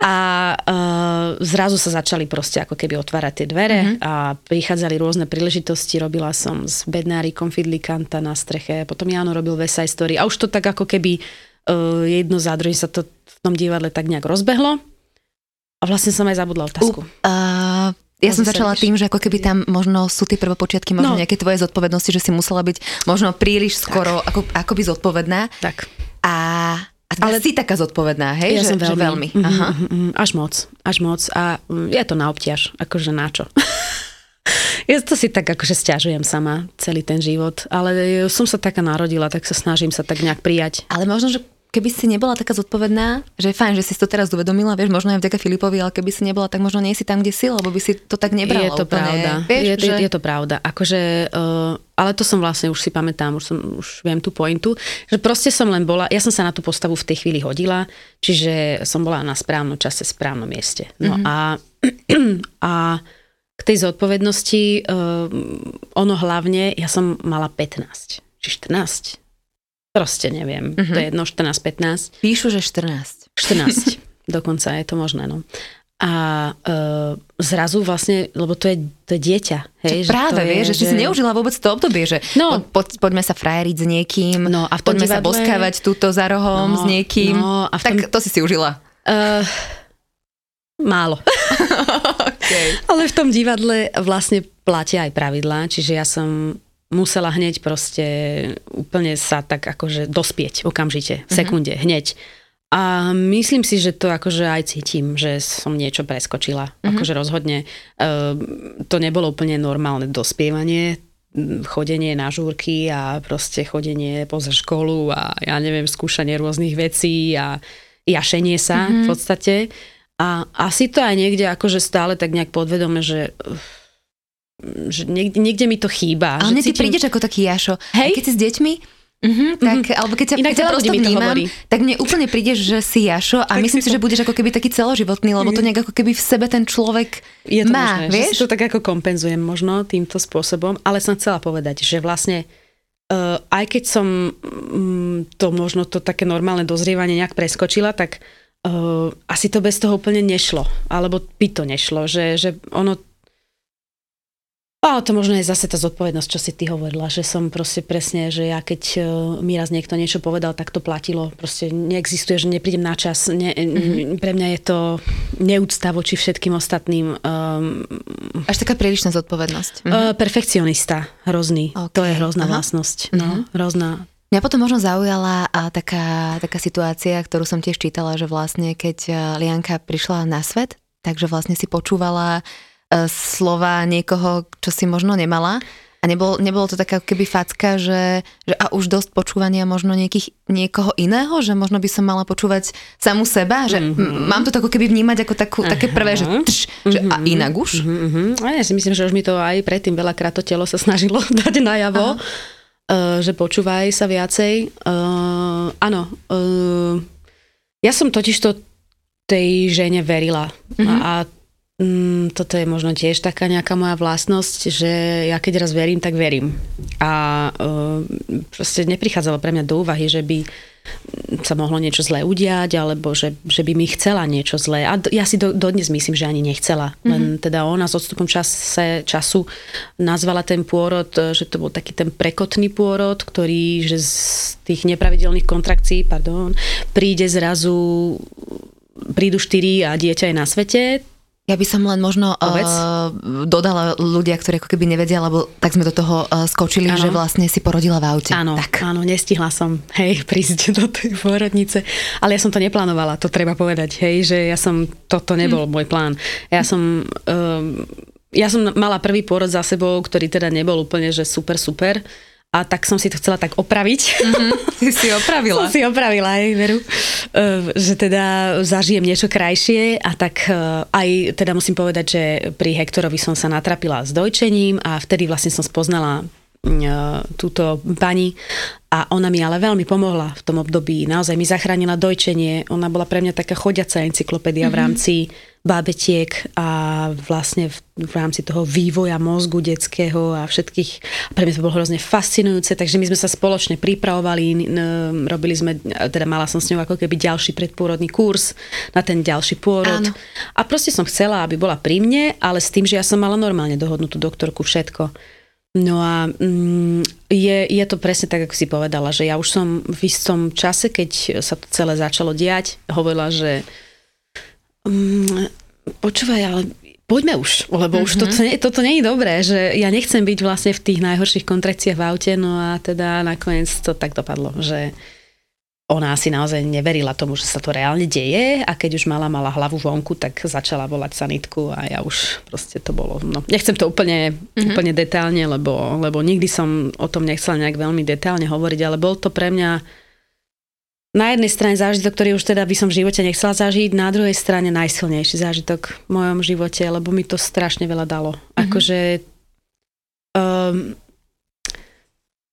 A uh, zrazu sa začali proste ako keby otvárať tie dvere mm-hmm. a prichádzali rôzne príležitosti. Robila som s bednárikom Fidlikanta na streche, potom Jano robil Vesaj Story a už to tak ako keby uh, jedno za druhým sa to v tom divadle tak nejak rozbehlo. A vlastne som aj zabudla otázku. Uh, ja som začala tým, že ako keby tam možno sú tie prvopočiatky, možno no. nejaké tvoje zodpovednosti, že si musela byť možno príliš skoro ako, ako by zodpovedná. Tak. A a ale si taká zodpovedná, hej? Ja že, som veľmi. Že veľmi. Mm-hmm, Aha. Mm-hmm, až moc, až moc. A mm, je to na obťaž, akože na čo. ja to si tak akože stiažujem sama celý ten život, ale som sa taká narodila, tak sa snažím sa tak nejak prijať. Ale možno, že keby si nebola taká zodpovedná, že je fajn, že si to teraz uvedomila, vieš, možno aj vďaka Filipovi, ale keby si nebola, tak možno nie si tam, kde si, lebo by si to tak nebrala. Je to úplne, pravda. Vieš, je, že... je to pravda. Akože, uh, ale to som vlastne, už si pamätám, už, som, už viem tú pointu, že proste som len bola, ja som sa na tú postavu v tej chvíli hodila, čiže som bola na správnom čase, správnom mieste. No mm-hmm. a, a k tej zodpovednosti, uh, ono hlavne, ja som mala 15 či 14 Proste neviem, uh-huh. to je jedno 14-15. Píšu, že 14. 14, dokonca je to možné, no. A e, zrazu vlastne, lebo to je, to je dieťa. Hej, že práve, vieš, že, že si neužila vôbec to obdobie, že no, po, poďme sa frajeriť s niekým, no, a v poďme divadle... sa boskávať túto za rohom no, s niekým. No, a v tom... Tak to si si užila. Uh, málo. okay. Ale v tom divadle vlastne platia aj pravidlá, čiže ja som musela hneď proste úplne sa tak akože dospieť okamžite, v mhm. sekunde, mm-hmm. hneď. A myslím si, že to akože aj cítim, že som niečo preskočila. Mm-hmm. Akože rozhodne uh, to nebolo úplne normálne dospievanie, chodenie na žúrky a proste chodenie poza školu a ja neviem, skúšanie rôznych vecí a jašenie sa mm-hmm. v podstate. A asi to aj niekde akože stále tak nejak podvedome, že že niekde, niekde mi to chýba. Ale že ty cítim... prídeš ako taký Jašo. Hej? keď si s deťmi, Uh-huh, tak, uh-huh. alebo keď sa, Inak keď sa prosto vnímam, tak mne úplne prídeš, že si Jašo a tak myslím si, to... že budeš ako keby taký celoživotný, lebo to nejak ako keby v sebe ten človek Je to má, možné, vieš? Že si to tak ako kompenzujem možno týmto spôsobom, ale som chcela povedať, že vlastne uh, aj keď som um, to možno to také normálne dozrievanie nejak preskočila, tak uh, asi to bez toho úplne nešlo, alebo by to nešlo, že, že ono a to možno je zase tá zodpovednosť, čo si ty hovorila, že som proste presne, že ja keď e, mi raz niekto niečo povedal, tak to platilo. Proste neexistuje, že neprídem na čas. Ne, mm-hmm. Pre mňa je to neúcta voči všetkým ostatným. Um, Až taká prílišná zodpovednosť. Mm-hmm. Uh, perfekcionista, hrozný. Okay. To je hrozná Aha. vlastnosť. No, mm-hmm. hrozná. Mňa potom možno zaujala a taká, taká situácia, ktorú som tiež čítala, že vlastne keď e, Lianka prišla na svet, takže vlastne si počúvala E, slova niekoho, čo si možno nemala. A nebol, nebolo to taká keby facka, že, že a už dosť počúvania možno niekých, niekoho iného, že možno by som mala počúvať samu seba, že mm-hmm. mám to ako keby vnímať ako takú, také prvé, že, tš, mm-hmm. že a mhm. inak už. Mm-hmm. A ja si myslím, že už mi to aj predtým veľakrát to telo sa snažilo dať najavo, uh, že počúvaj sa viacej. Uh, áno, uh, ja som totiž to tej žene verila mm-hmm. a, a Mm, toto je možno tiež taká nejaká moja vlastnosť, že ja keď raz verím, tak verím. A uh, proste neprichádzalo pre mňa do úvahy, že by sa mohlo niečo zlé udiať, alebo že, že by mi chcela niečo zlé. A ja si do, dodnes myslím, že ani nechcela. Mm-hmm. Len teda ona s odstupom čase, času nazvala ten pôrod, že to bol taký ten prekotný pôrod, ktorý že z tých nepravidelných kontrakcií pardon, príde zrazu prídu štyri a dieťa je na svete, ja by som len možno uh, dodala ľudia, ktorí ako keby nevedia, lebo tak sme do toho uh, skočili, ano. že vlastne si porodila v aute. Áno, tak. áno, nestihla som, hej, prísť do tej pôrodnice. Ale ja som to neplánovala, to treba povedať, hej, že ja som, toto nebol hm. môj plán. Ja som, uh, ja som mala prvý pôrod za sebou, ktorý teda nebol úplne, že super, super a tak som si to chcela tak opraviť. Mm-hmm. Ty si opravila. som si opravila, aj veru. Uh, že teda zažijem niečo krajšie a tak uh, aj teda musím povedať, že pri Hektorovi som sa natrapila s dojčením a vtedy vlastne som spoznala uh, túto pani a ona mi ale veľmi pomohla v tom období. Naozaj mi zachránila dojčenie. Ona bola pre mňa taká chodiaca encyklopédia mm-hmm. v mhm. rámci bábetiek a vlastne v, v rámci toho vývoja mozgu detského a všetkých. Pre mňa to bolo hrozne fascinujúce, takže my sme sa spoločne pripravovali, robili sme, teda mala som s ňou ako keby ďalší predpôrodný kurz na ten ďalší pôrod. Áno. A proste som chcela, aby bola pri mne, ale s tým, že ja som mala normálne dohodnutú doktorku všetko. No a mm, je, je to presne tak, ako si povedala, že ja už som v istom čase, keď sa to celé začalo diať, hovorila, že um, počúvaj, ale poďme už, lebo mm-hmm. už toto, mhm. nie, toto nie je dobré, že ja nechcem byť vlastne v tých najhorších kontrakciách v aute, no a teda nakoniec to tak dopadlo, že ona asi naozaj neverila tomu, že sa to reálne deje a keď už mala, mala hlavu vonku, tak začala volať sanitku a ja už proste to bolo, no nechcem to úplne, mm-hmm. úplne detálne, lebo, lebo nikdy som o tom nechcela nejak veľmi detálne hovoriť, ale bol to pre mňa na jednej strane zážitok, ktorý už teda by som v živote nechcela zažiť, na druhej strane najsilnejší zážitok v mojom živote, lebo mi to strašne veľa dalo. Mm-hmm. Akože um,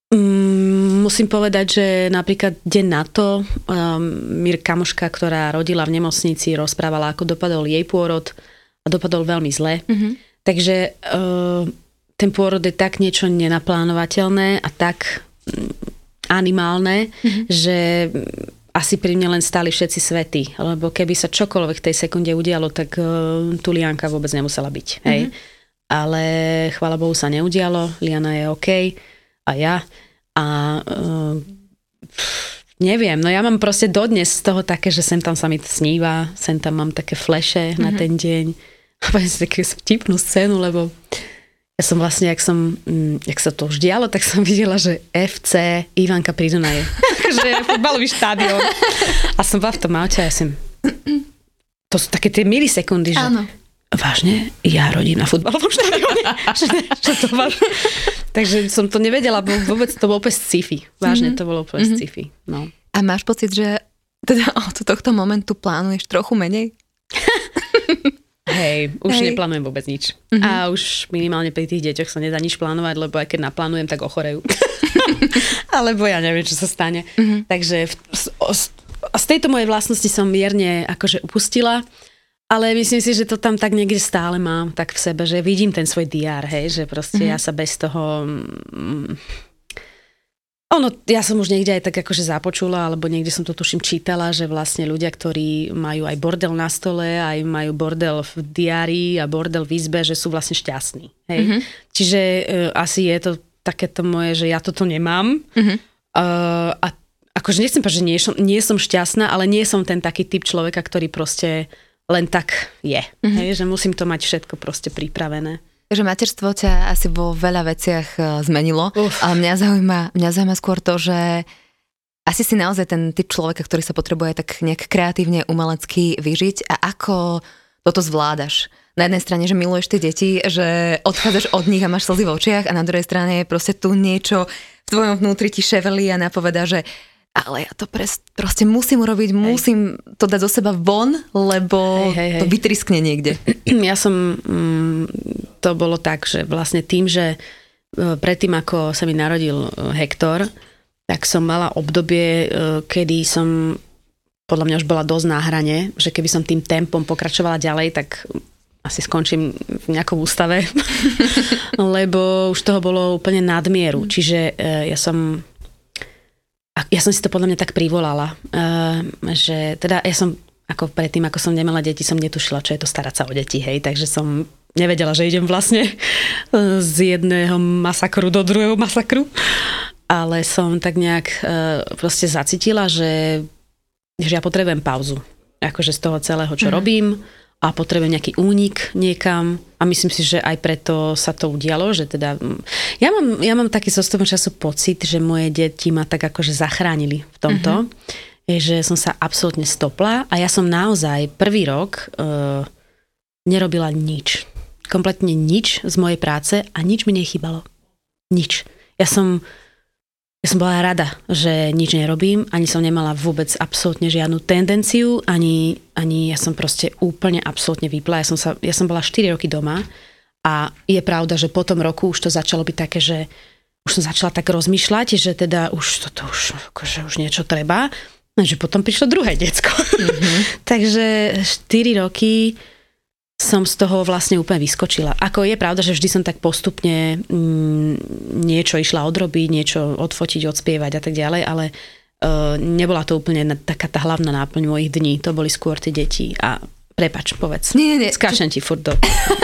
um, musím povedať, že napríklad deň na to um, Mir kamoška, ktorá rodila v nemocnici, rozprávala, ako dopadol jej pôrod a dopadol veľmi zle. Mm-hmm. Takže uh, ten pôrod je tak niečo nenaplánovateľné a tak animálne, mm-hmm. že asi pri mne len stáli všetci svety, lebo keby sa čokoľvek v tej sekunde udialo, tak uh, tu Lianka vôbec nemusela byť. Hej? Mm-hmm. Ale chvála Bohu sa neudialo, Liana je OK a ja. A uh, neviem, no ja mám proste dodnes z toho také, že sem tam sa mi sníva, sem tam mám také fleše mm-hmm. na mhm. ten deň. A poviem si takú vtipnú scénu, lebo ja som vlastne, jak som, mm, jak sa to už dialo, tak som videla, že FC Ivanka pri Dunaje. že futbalový štádion. A som bola v tom aute a ja som... To sú také tie milisekundy, že... Áno. Vážne? Ja rodím na futbalovom štádione? čo to Takže som to nevedela, bo vôbec to bolo úplne sci-fi. Vážne mm-hmm. to bolo úplne mm-hmm. sci-fi. No. A máš pocit, že teda od tohto momentu plánuješ trochu menej? Hej, už Hej. neplánujem vôbec nič. Uh-huh. A už minimálne pri tých deťoch sa nedá nič plánovať, lebo aj keď naplánujem, tak ochorejú. Alebo ja neviem, čo sa stane. Uh-huh. Takže v, z, z tejto mojej vlastnosti som mierne akože upustila. Ale myslím si, že to tam tak niekde stále mám, tak v sebe, že vidím ten svoj diár, hej, že proste mm-hmm. ja sa bez toho... Mm, ono, ja som už niekde aj tak akože započula, alebo niekde som to tuším čítala, že vlastne ľudia, ktorí majú aj bordel na stole, aj majú bordel v diári a bordel v izbe, že sú vlastne šťastní. Hej? Mm-hmm. Čiže uh, asi je to takéto moje, že ja toto nemám. Mm-hmm. Uh, a akože nechcem povedať, že nie som, nie som šťastná, ale nie som ten taký typ človeka, ktorý proste len tak je. Mm-hmm. Hej? Že musím to mať všetko proste pripravené. Takže materstvo ťa asi vo veľa veciach e, zmenilo, Uf. ale mňa zaujíma, mňa zaujíma skôr to, že asi si naozaj ten typ človeka, ktorý sa potrebuje tak nejak kreatívne, umelecky vyžiť a ako toto zvládaš. Na jednej strane, že miluješ tie deti, že odchádzaš od nich a máš slzy v očiach a na druhej strane je proste tu niečo v tvojom vnútri ti ševelí a napoveda, že ale ja to pres, proste musím urobiť, hej. musím to dať zo seba von, lebo hej, hej, hej. to vytriskne niekde. Ja som, mm, to bolo tak, že vlastne tým, že e, predtým, ako sa mi narodil e, Hektor, tak som mala obdobie, e, kedy som podľa mňa už bola dosť na hrane, že keby som tým tempom pokračovala ďalej, tak asi skončím v nejakom ústave, lebo už toho bolo úplne nadmieru. Čiže ja som ja som si to podľa mňa tak privolala, uh, že teda ja som ako predtým, ako som nemala deti, som netušila, čo je to starať sa o deti, hej, takže som nevedela, že idem vlastne eh, z jedného masakru do druhého masakru, ale som tak nejak uh, proste zacítila, že, že ja potrebujem pauzu, akože z toho celého, čo mm. robím, a potrebujem nejaký únik niekam a myslím si, že aj preto sa to udialo, že teda mm, ja mám, ja mám taký zostupom času pocit, že moje deti ma tak akože zachránili v tomto, uh-huh. je, že som sa absolútne stopla a ja som naozaj prvý rok uh, nerobila nič. Kompletne nič z mojej práce a nič mi nechybalo. Nič. Ja som ja som bola rada, že nič nerobím, ani som nemala vôbec absolútne žiadnu tendenciu, ani, ani ja som proste úplne absolútne vypla. Ja som, sa, ja som bola 4 roky doma a je pravda, že po tom roku už to začalo byť také, že už som začala tak rozmýšľať, že teda už toto už, akože už niečo treba. No, že potom prišlo druhé decko. Mm-hmm. Takže 4 roky som z toho vlastne úplne vyskočila. Ako je pravda, že vždy som tak postupne mm, niečo išla odrobiť, niečo odfotiť, odspievať a tak ďalej, ale uh, nebola to úplne taká tá hlavná náplň mojich dní. To boli skôr tie deti. A prepač, povedz. Nie, nie, nie. Ti furt do...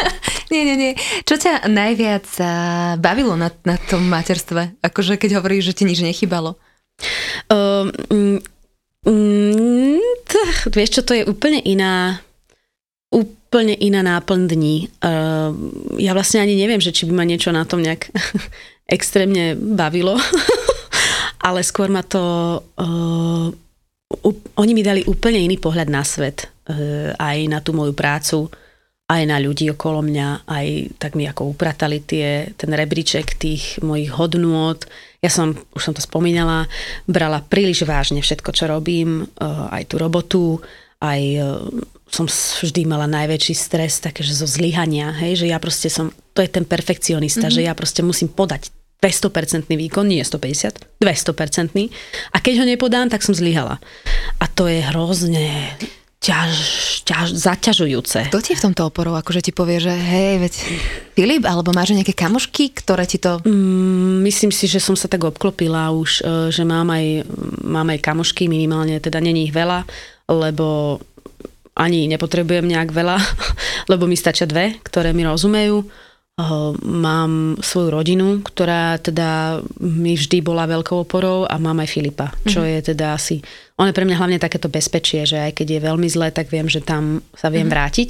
nie, nie, nie. Čo ťa najviac uh, bavilo na, na tom materstve? Akože keď hovoríš, že ti nič nechybalo? Mm, mm, to, vieš čo, to je úplne iná úplne iná náplň dní. Uh, ja vlastne ani neviem, že či by ma niečo na tom nejak extrémne bavilo, ale skôr ma to... Uh, oni mi dali úplne iný pohľad na svet, uh, aj na tú moju prácu, aj na ľudí okolo mňa, aj tak mi ako upratali tie, ten rebríček tých mojich hodnôt. Ja som, už som to spomínala, brala príliš vážne všetko, čo robím, aj tú robotu, aj som vždy mala najväčší stres, také, že zo zlyhania, hej, že ja proste som, to je ten perfekcionista, mm-hmm. že ja proste musím podať 200% výkon, nie 150, 200%. A keď ho nepodám, tak som zlyhala. A to je hrozne ťaž, ťaž, zaťažujúce. Kto ti v tomto oporou akože ti povie, že hej, veď Filip, alebo máš nejaké kamošky, ktoré ti to... Mm, myslím si, že som sa tak obklopila už, e, že mám aj, mám aj kamošky, minimálne, teda není ich veľa, lebo ani nepotrebujem nejak veľa, lebo mi stačia dve, ktoré mi rozumejú. Mám svoju rodinu, ktorá teda mi vždy bola veľkou oporou a mám aj Filipa, čo mm-hmm. je teda asi... On je pre mňa hlavne takéto bezpečie, že aj keď je veľmi zlé, tak viem, že tam sa viem mm-hmm. vrátiť.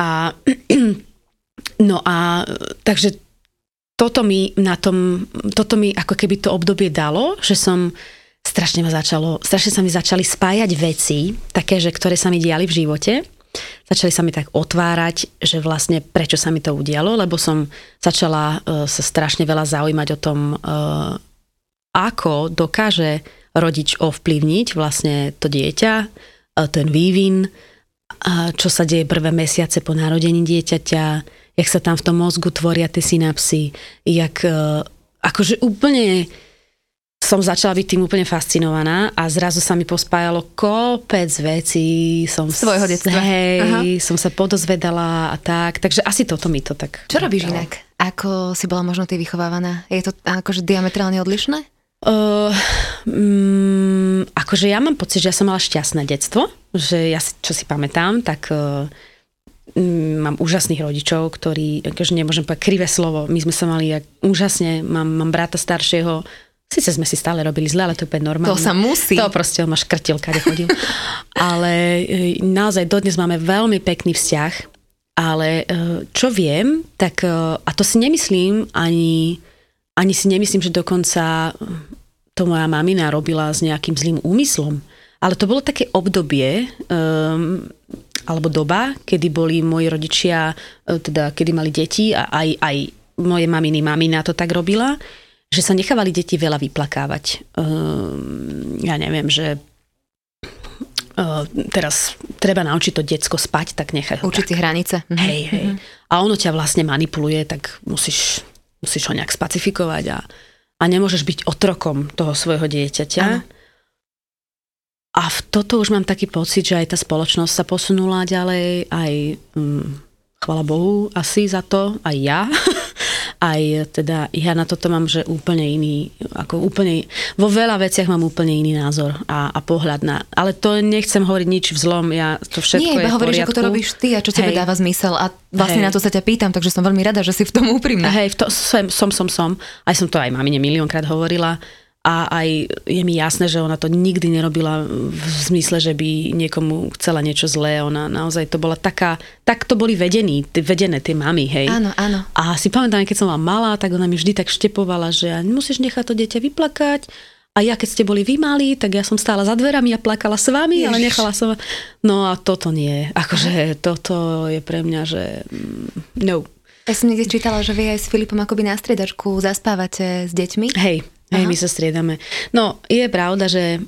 A no a takže toto mi na tom, toto mi ako keby to obdobie dalo, že som strašne ma začalo, strašne sa mi začali spájať veci, také, že ktoré sa mi diali v živote. Začali sa mi tak otvárať, že vlastne prečo sa mi to udialo, lebo som začala uh, sa strašne veľa zaujímať o tom, uh, ako dokáže rodič ovplyvniť vlastne to dieťa, uh, ten vývin, a čo sa deje prvé mesiace po narodení dieťaťa, jak sa tam v tom mozgu tvoria tie synapsy, jak uh, akože úplne som začala byť tým úplne fascinovaná a zrazu sa mi pospájalo kopec vecí. Som Svojho detstva. Hej, Aha. som sa podozvedala a tak, takže asi toto mi to tak... Čo robíš inak? Ako si bola možno ty vychovávaná? Je to akože diametrálne odlišné? Uh, um, akože ja mám pocit, že ja som mala šťastné detstvo, že ja, čo si pamätám, tak uh, mám úžasných rodičov, ktorí, akože nemôžem povedať krivé slovo, my sme sa mali jak, úžasne, mám, mám brata staršieho, Sice sme si stále robili zle, ale to je úplne normálne. To sa musí. To proste, on ma škrtil, kade chodil. ale e, naozaj dodnes máme veľmi pekný vzťah, ale e, čo viem, tak, e, a to si nemyslím ani, ani si nemyslím, že dokonca to moja mamina robila s nejakým zlým úmyslom. Ale to bolo také obdobie, um, alebo doba, kedy boli moji rodičia, teda kedy mali deti a aj, aj moje maminy mamina to tak robila, že sa nechávali deti veľa vyplakávať. Uh, ja neviem, že uh, teraz treba naučiť to decko spať, tak nechaj ho Učiť si hranice. Mhm. Hej, hej. A ono ťa vlastne manipuluje, tak musíš, musíš ho nejak spacifikovať a, a nemôžeš byť otrokom toho svojho dieťaťa. Ano. A v toto už mám taký pocit, že aj tá spoločnosť sa posunula ďalej, aj hm, chvala Bohu asi za to, aj ja. aj teda ja na toto mám, že úplne iný, ako úplne, vo veľa veciach mám úplne iný názor a, a pohľad na, ale to nechcem hovoriť nič v zlom, ja to všetko Nie, iba hovoríš, ako to robíš ty a čo tebe dáva zmysel a vlastne Hej. na to sa ťa pýtam, takže som veľmi rada, že si v tom úprimná. Hej, v to, som, som, som, som, aj som to aj mamine miliónkrát hovorila, a aj je mi jasné, že ona to nikdy nerobila v zmysle, že by niekomu chcela niečo zlé. Ona naozaj to bola taká, tak to boli vedení, vedené tie mamy, hej. Áno, áno. A si pamätám, keď som bola malá, tak ona mi vždy tak štepovala, že musíš nechať to dieťa vyplakať, a ja keď ste boli vy malí, tak ja som stála za dverami a plakala s vami, Ježiš. ale nechala som... No a toto nie. Akože toto je pre mňa, že mm, no. Ja som niekde čítala, že vy aj s Filipom akoby na striedačku zaspávate s deťmi. Hej, Hej, my sa striedame. No, je pravda, že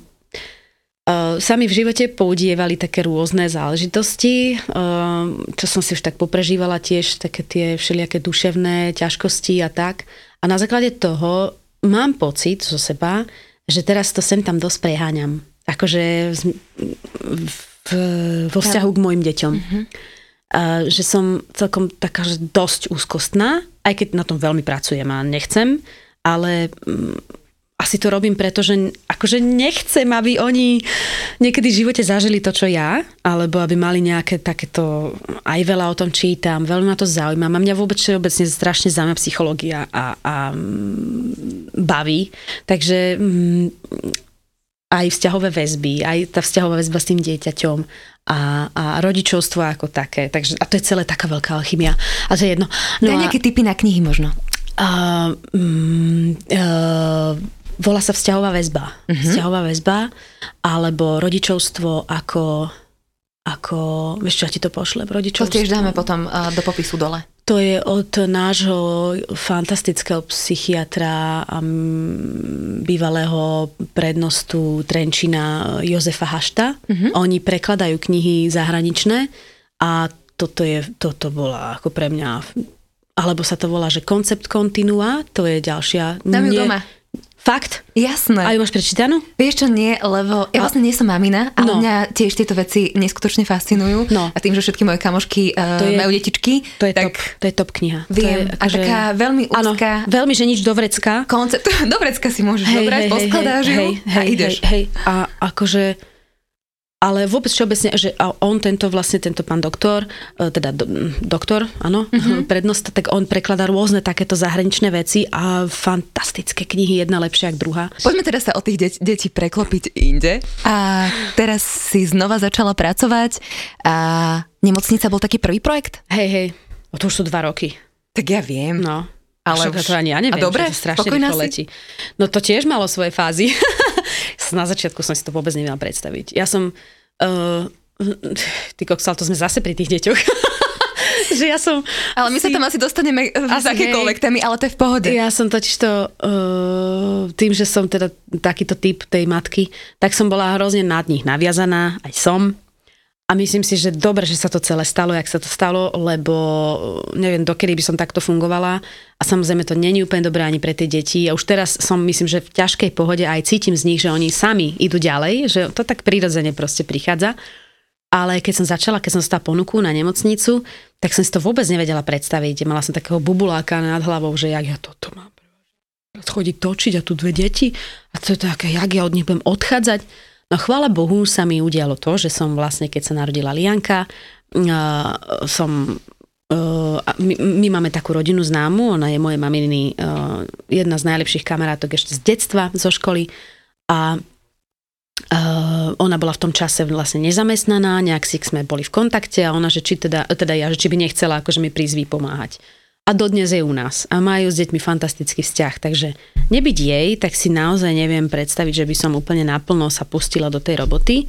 Uh, sami v živote poudievali také rôzne záležitosti, uh, čo som si už tak poprežívala tiež, také tie všelijaké duševné ťažkosti a tak. A na základe toho mám pocit zo seba, že teraz to sem tam dosť preháňam. Akože v, v, vo vzťahu k mojim deťom. Uh-huh. Uh, že som celkom taká, že dosť úzkostná, aj keď na tom veľmi pracujem a nechcem, ale mm, asi to robím preto, že akože nechcem, aby oni niekedy v živote zažili to, čo ja, alebo aby mali nejaké takéto, aj veľa o tom čítam, veľmi ma to zaujíma. A mňa vôbec všeobecne strašne zaujíma psychológia a, a mm, baví. Takže mm, aj vzťahové väzby, aj tá vzťahová väzba s tým dieťaťom a, a rodičovstvo ako také. Takže, a to je celé taká veľká alchymia. A to je jedno. No Daj nejaké typy na knihy možno. Uh, uh, volá sa vzťahová väzba. Uh-huh. Vzťahová väzba, alebo rodičovstvo ako, ako vieš čo, ja ti to pošlem, rodičovstvo. To tiež dáme potom uh, do popisu dole. To je od nášho fantastického psychiatra a bývalého prednostu Trenčina Jozefa Hašta. Uh-huh. Oni prekladajú knihy zahraničné a toto, je, toto bola ako pre mňa alebo sa to volá, že koncept kontinua, to je ďalšia. Dám ju doma. Fakt? Jasné. A ju máš prečítanú? Vieš čo, nie, lebo ja vlastne nie som mamina, ale no. mňa tiež tieto veci neskutočne fascinujú. No. A tým, že všetky moje kamošky uh, to je, majú detičky. To je, tak top, to je top kniha. Viem. Je, a že... taká veľmi úzká. Áno, veľmi, že nič do vrecka. Koncept, do vrecka si môžeš hej, zobrať, hej, poskladáš hej, ju hej, a ideš. Hej, hej. A akože ale vôbec všeobecne, že on tento vlastne, tento pán doktor, e, teda do, doktor, áno, mm-hmm. prednost, tak on prekladá rôzne takéto zahraničné veci a fantastické knihy, jedna lepšia ako druhá. Poďme teraz sa o tých de- detí preklopiť inde. A teraz si znova začala pracovať a nemocnica bol taký prvý projekt? Hej, hej, o to už sú dva roky. Tak ja viem. No. Ale už... to ani ja neviem, a dobre, že strašne rýchlo letí. No to tiež malo svoje fázy. na začiatku som si to vôbec nevedela predstaviť. Ja som... Uh, ty koksal, to sme zase pri tých deťoch. že ja som... Ale my si, sa tam asi dostaneme z akékoľvek témy, ale to je v pohode. Ja som totiž to, uh, tým, že som teda takýto typ tej matky, tak som bola hrozne nad nich naviazaná, aj som. A myslím si, že dobre, že sa to celé stalo, jak sa to stalo, lebo neviem, dokedy by som takto fungovala. A samozrejme to není úplne dobré ani pre tie deti. A už teraz som, myslím, že v ťažkej pohode aj cítim z nich, že oni sami idú ďalej, že to tak prirodzene proste prichádza. Ale keď som začala, keď som stala ponuku na nemocnicu, tak som si to vôbec nevedela predstaviť. Mala som takého bubuláka nad hlavou, že jak ja toto mám chodiť točiť a tu dve deti a to je také, jak ja od nich budem odchádzať. No chvála Bohu sa mi udialo to, že som vlastne, keď sa narodila Lianka, uh, som Uh, my, my máme takú rodinu známu, ona je moje maminy uh, jedna z najlepších kamarátok ešte z detstva, zo školy. A uh, ona bola v tom čase vlastne nezamestnaná, nejak si sme boli v kontakte a ona, že či teda, teda ja, že či by nechcela akože mi prísť pomáhať a dodnes je u nás a majú s deťmi fantastický vzťah. Takže nebyť jej, tak si naozaj neviem predstaviť, že by som úplne naplno sa pustila do tej roboty.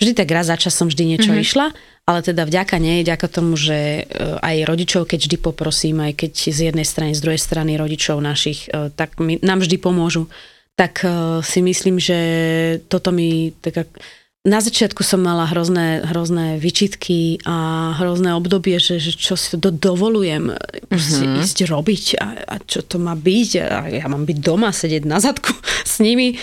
Vždy tak raz za čas som vždy niečo mm-hmm. išla, ale teda vďaka nej, vďaka tomu, že e, aj rodičov, keď vždy poprosím, aj keď z jednej strany, z druhej strany rodičov našich, e, tak mi, nám vždy pomôžu, tak e, si myslím, že toto mi tak na začiatku som mala hrozné, hrozné vyčitky a hrozné obdobie, že, že čo si to dovolujem uh-huh. ísť robiť a, a čo to má byť a ja mám byť doma, sedieť na zadku s nimi.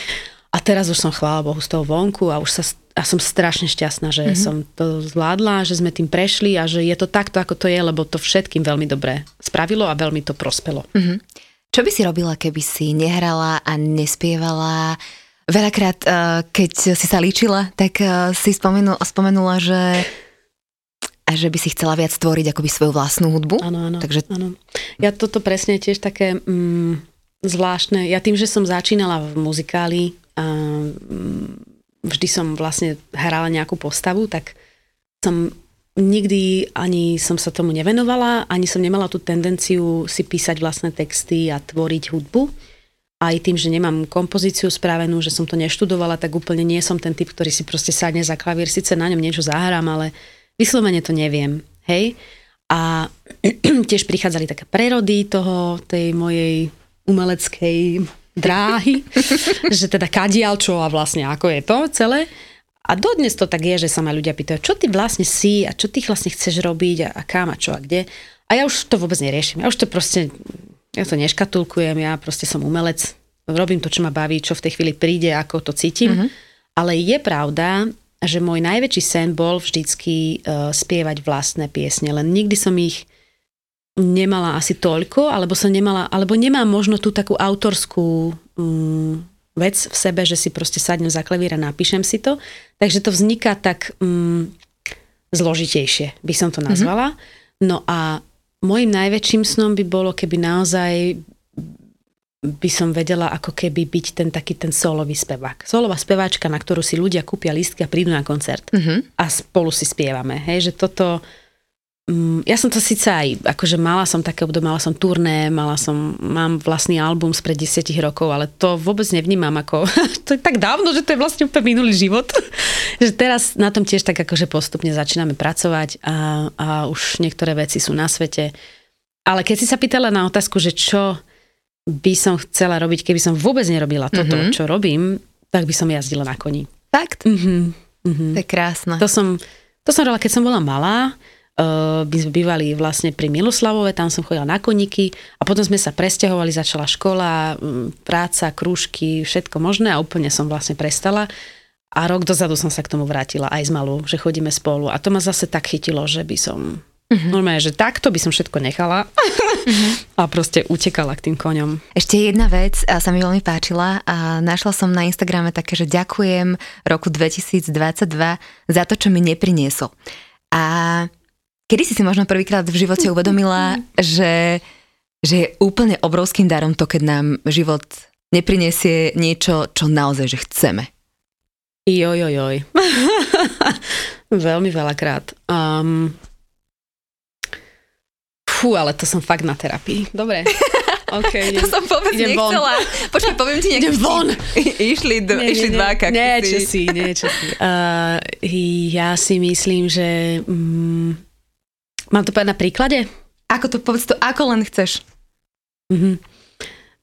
A teraz už som, chvála Bohu, z toho vonku a už sa a som strašne šťastná, že uh-huh. som to zvládla, že sme tým prešli a že je to takto, ako to je, lebo to všetkým veľmi dobre spravilo a veľmi to prospelo. Uh-huh. Čo by si robila, keby si nehrala a nespievala? Veľakrát, eh, keď si sa líčila, tak eh, si spomenula, spomenula že a že by si chcela viac stvoriť akoby svoju vlastnú hudbu. Áno, áno. Takže... áno. Ja toto presne tiež také mm, zvláštne. Ja tým, že som začínala v muzikáli a mm, vždy som vlastne hrala nejakú postavu, tak som nikdy ani som sa tomu nevenovala, ani som nemala tú tendenciu si písať vlastné texty a tvoriť hudbu aj tým, že nemám kompozíciu spravenú, že som to neštudovala, tak úplne nie som ten typ, ktorý si proste sadne za klavír, síce na ňom niečo zahrám, ale vyslovene to neviem. Hej? A tiež prichádzali také prerody toho, tej mojej umeleckej dráhy, že teda kadial čo a vlastne ako je to celé. A dodnes to tak je, že sa ma ľudia pýtajú, čo ty vlastne si a čo ty vlastne chceš robiť a, a kam a čo a kde. A ja už to vôbec neriešim. Ja už to proste ja to neškatulkujem, ja proste som umelec, robím to, čo ma baví, čo v tej chvíli príde, ako to cítim. Mm-hmm. Ale je pravda, že môj najväčší sen bol vždycky uh, spievať vlastné piesne, len nikdy som ich nemala asi toľko, alebo som nemala, alebo nemám možno tú takú autorskú um, vec v sebe, že si proste sadnem za klavír a napíšem si to. Takže to vzniká tak um, zložitejšie, by som to mhm. nazvala. Mm-hmm. No a Mojím najväčším snom by bolo, keby naozaj by som vedela ako keby byť ten taký ten solový spevák. Solová speváčka, na ktorú si ľudia kúpia lístky a prídu na koncert. Uh-huh. A spolu si spievame. Hej, že toto ja som to síce aj, akože mala som také obdobie, mala som turné, mala som, mám vlastný album spred 10 rokov, ale to vôbec nevnímam ako, to je tak dávno, že to je vlastne úplne minulý život. že teraz na tom tiež tak akože postupne začíname pracovať a, a už niektoré veci sú na svete. Ale keď si sa pýtala na otázku, že čo by som chcela robiť, keby som vôbec nerobila toto, mm-hmm. čo robím, tak by som jazdila na koni. Fakt? Mm-hmm. Mm-hmm. To je krásne. To som, to som robila, keď som bola malá by sme bývali vlastne pri Miloslavove, tam som chodila na koníky a potom sme sa presťahovali, začala škola, práca, krúžky, všetko možné a úplne som vlastne prestala. A rok dozadu som sa k tomu vrátila aj z malú, že chodíme spolu. A to ma zase tak chytilo, že by som... Uh-huh. Normálne, že takto by som všetko nechala uh-huh. a proste utekala k tým koňom. Ešte jedna vec sa mi veľmi páčila a našla som na Instagrame také, že ďakujem roku 2022 za to, čo mi nepriniesol. A Kedy si si možno prvýkrát v živote uvedomila, že, že je úplne obrovským darom to, keď nám život neprinesie niečo, čo naozaj že chceme? Joj, joj, joj. Veľmi veľakrát. Um, fú, ale to som fakt na terapii. Dobre. Okay, idem, to som vôbec nechcela. Von. Počkaj, poviem ti nejaký von. išli, d- nie, išli nie, dva kaktusy. Nie, čo si, nie, čo si. Uh, ja si myslím, že um, Mám to povedať na príklade? Ako to, povedz to, ako len chceš. Uh-huh.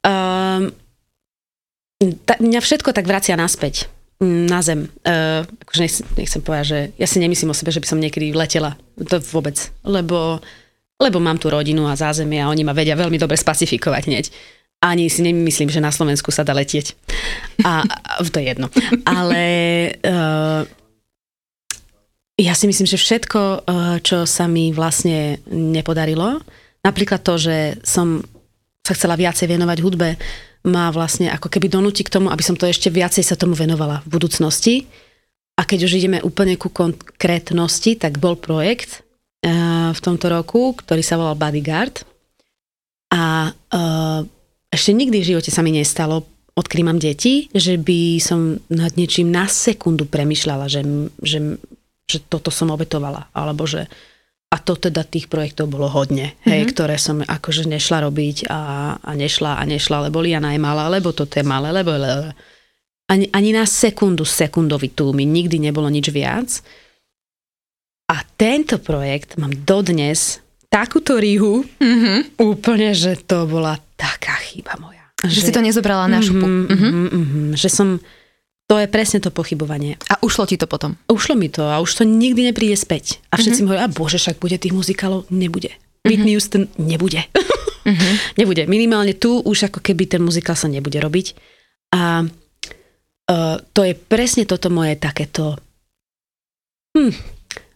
Um, ta, mňa všetko tak vracia naspäť. na zem. Uh, akože nechcem, nechcem povedať, že ja si nemyslím o sebe, že by som niekedy letela. To vôbec. Lebo, lebo mám tu rodinu a zázemie a oni ma vedia veľmi dobre spacifikovať hneď. Ani si nemyslím, že na Slovensku sa dá letieť. A, a to je jedno. Ale uh, ja si myslím, že všetko, uh, čo sa mi vlastne nepodarilo, napríklad to, že som sa chcela viacej venovať hudbe, ma vlastne ako keby donúti k tomu, aby som to ešte viacej sa tomu venovala v budúcnosti. A keď už ideme úplne ku konkrétnosti, tak bol projekt uh, v tomto roku, ktorý sa volal Bodyguard. A uh, ešte nikdy v živote sa mi nestalo, mám deti, že by som nad niečím na sekundu premyšľala, že, že, že toto som obetovala. Alebo že a to teda tých projektov bolo hodne, hej, mm-hmm. ktoré som akože nešla robiť a, a nešla a nešla, lebo Liana je malá, lebo toto je malé, lebo... Ani, ani na sekundu, sekundovitú mi nikdy nebolo nič viac. A tento projekt mám dodnes takúto ríhu, mm-hmm. úplne, že to bola taká chyba moja. Že, že si to nezobrala na šupu. Mm-hmm, mm-hmm. Mm-hmm, že som to je presne to pochybovanie. A ušlo ti to potom? Ušlo mi to a už to nikdy nepríde späť. A všetci mm-hmm. mi hovoria, a bože, však bude tých muzikálov. Nebude. Mm-hmm. Whitney Houston nebude. Mm-hmm. nebude. Minimálne tu už ako keby ten muzikál sa nebude robiť. A uh, to je presne toto moje takéto... Hm,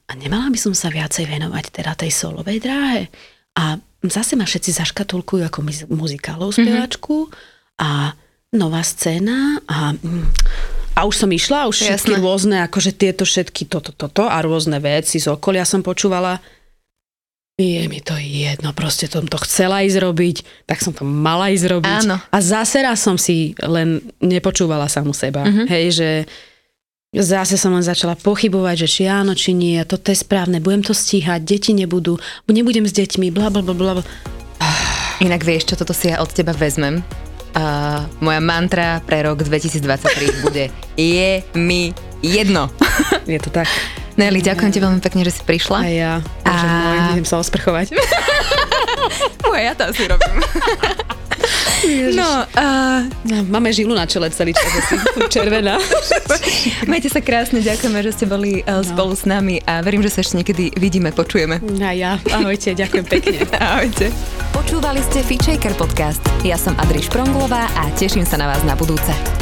a nemala by som sa viacej venovať teda tej solovej dráhe. A zase ma všetci zaškatulkujú ako muzikálov speváčku mm-hmm. a nová scéna a hm, a už som išla, už všetky Jasné. rôzne, akože tieto všetky toto, toto a rôzne veci z okolia som počúvala. Je mi to jedno, proste som to chcela ísť robiť, tak som to mala ísť robiť. Áno. A zase raz som si len nepočúvala samu seba. Uh-huh. Hej, že zase som len začala pochybovať, že či áno, či nie, toto je správne, budem to stíhať, deti nebudú, nebudem s deťmi, bla bla bla bla. Inak vieš, čo toto si ja od teba vezmem? Uh, moja mantra pre rok 2023 bude Je mi jedno. Je to tak. Nelly, ďakujem ti veľmi pekne, že si prišla. A ja. A... Môj, idem sa osprchovať. Moja ja to asi robím. No, uh, no, máme žilu na čele celý čas, asi červená. Majte sa krásne, ďakujeme, že ste boli uh, no. spolu s nami a verím, že sa ešte niekedy vidíme, počujeme. A ja, ahojte, ďakujem pekne. ahojte. Počúvali ste Feature podcast. Ja som Adriš Pronglová a teším sa na vás na budúce.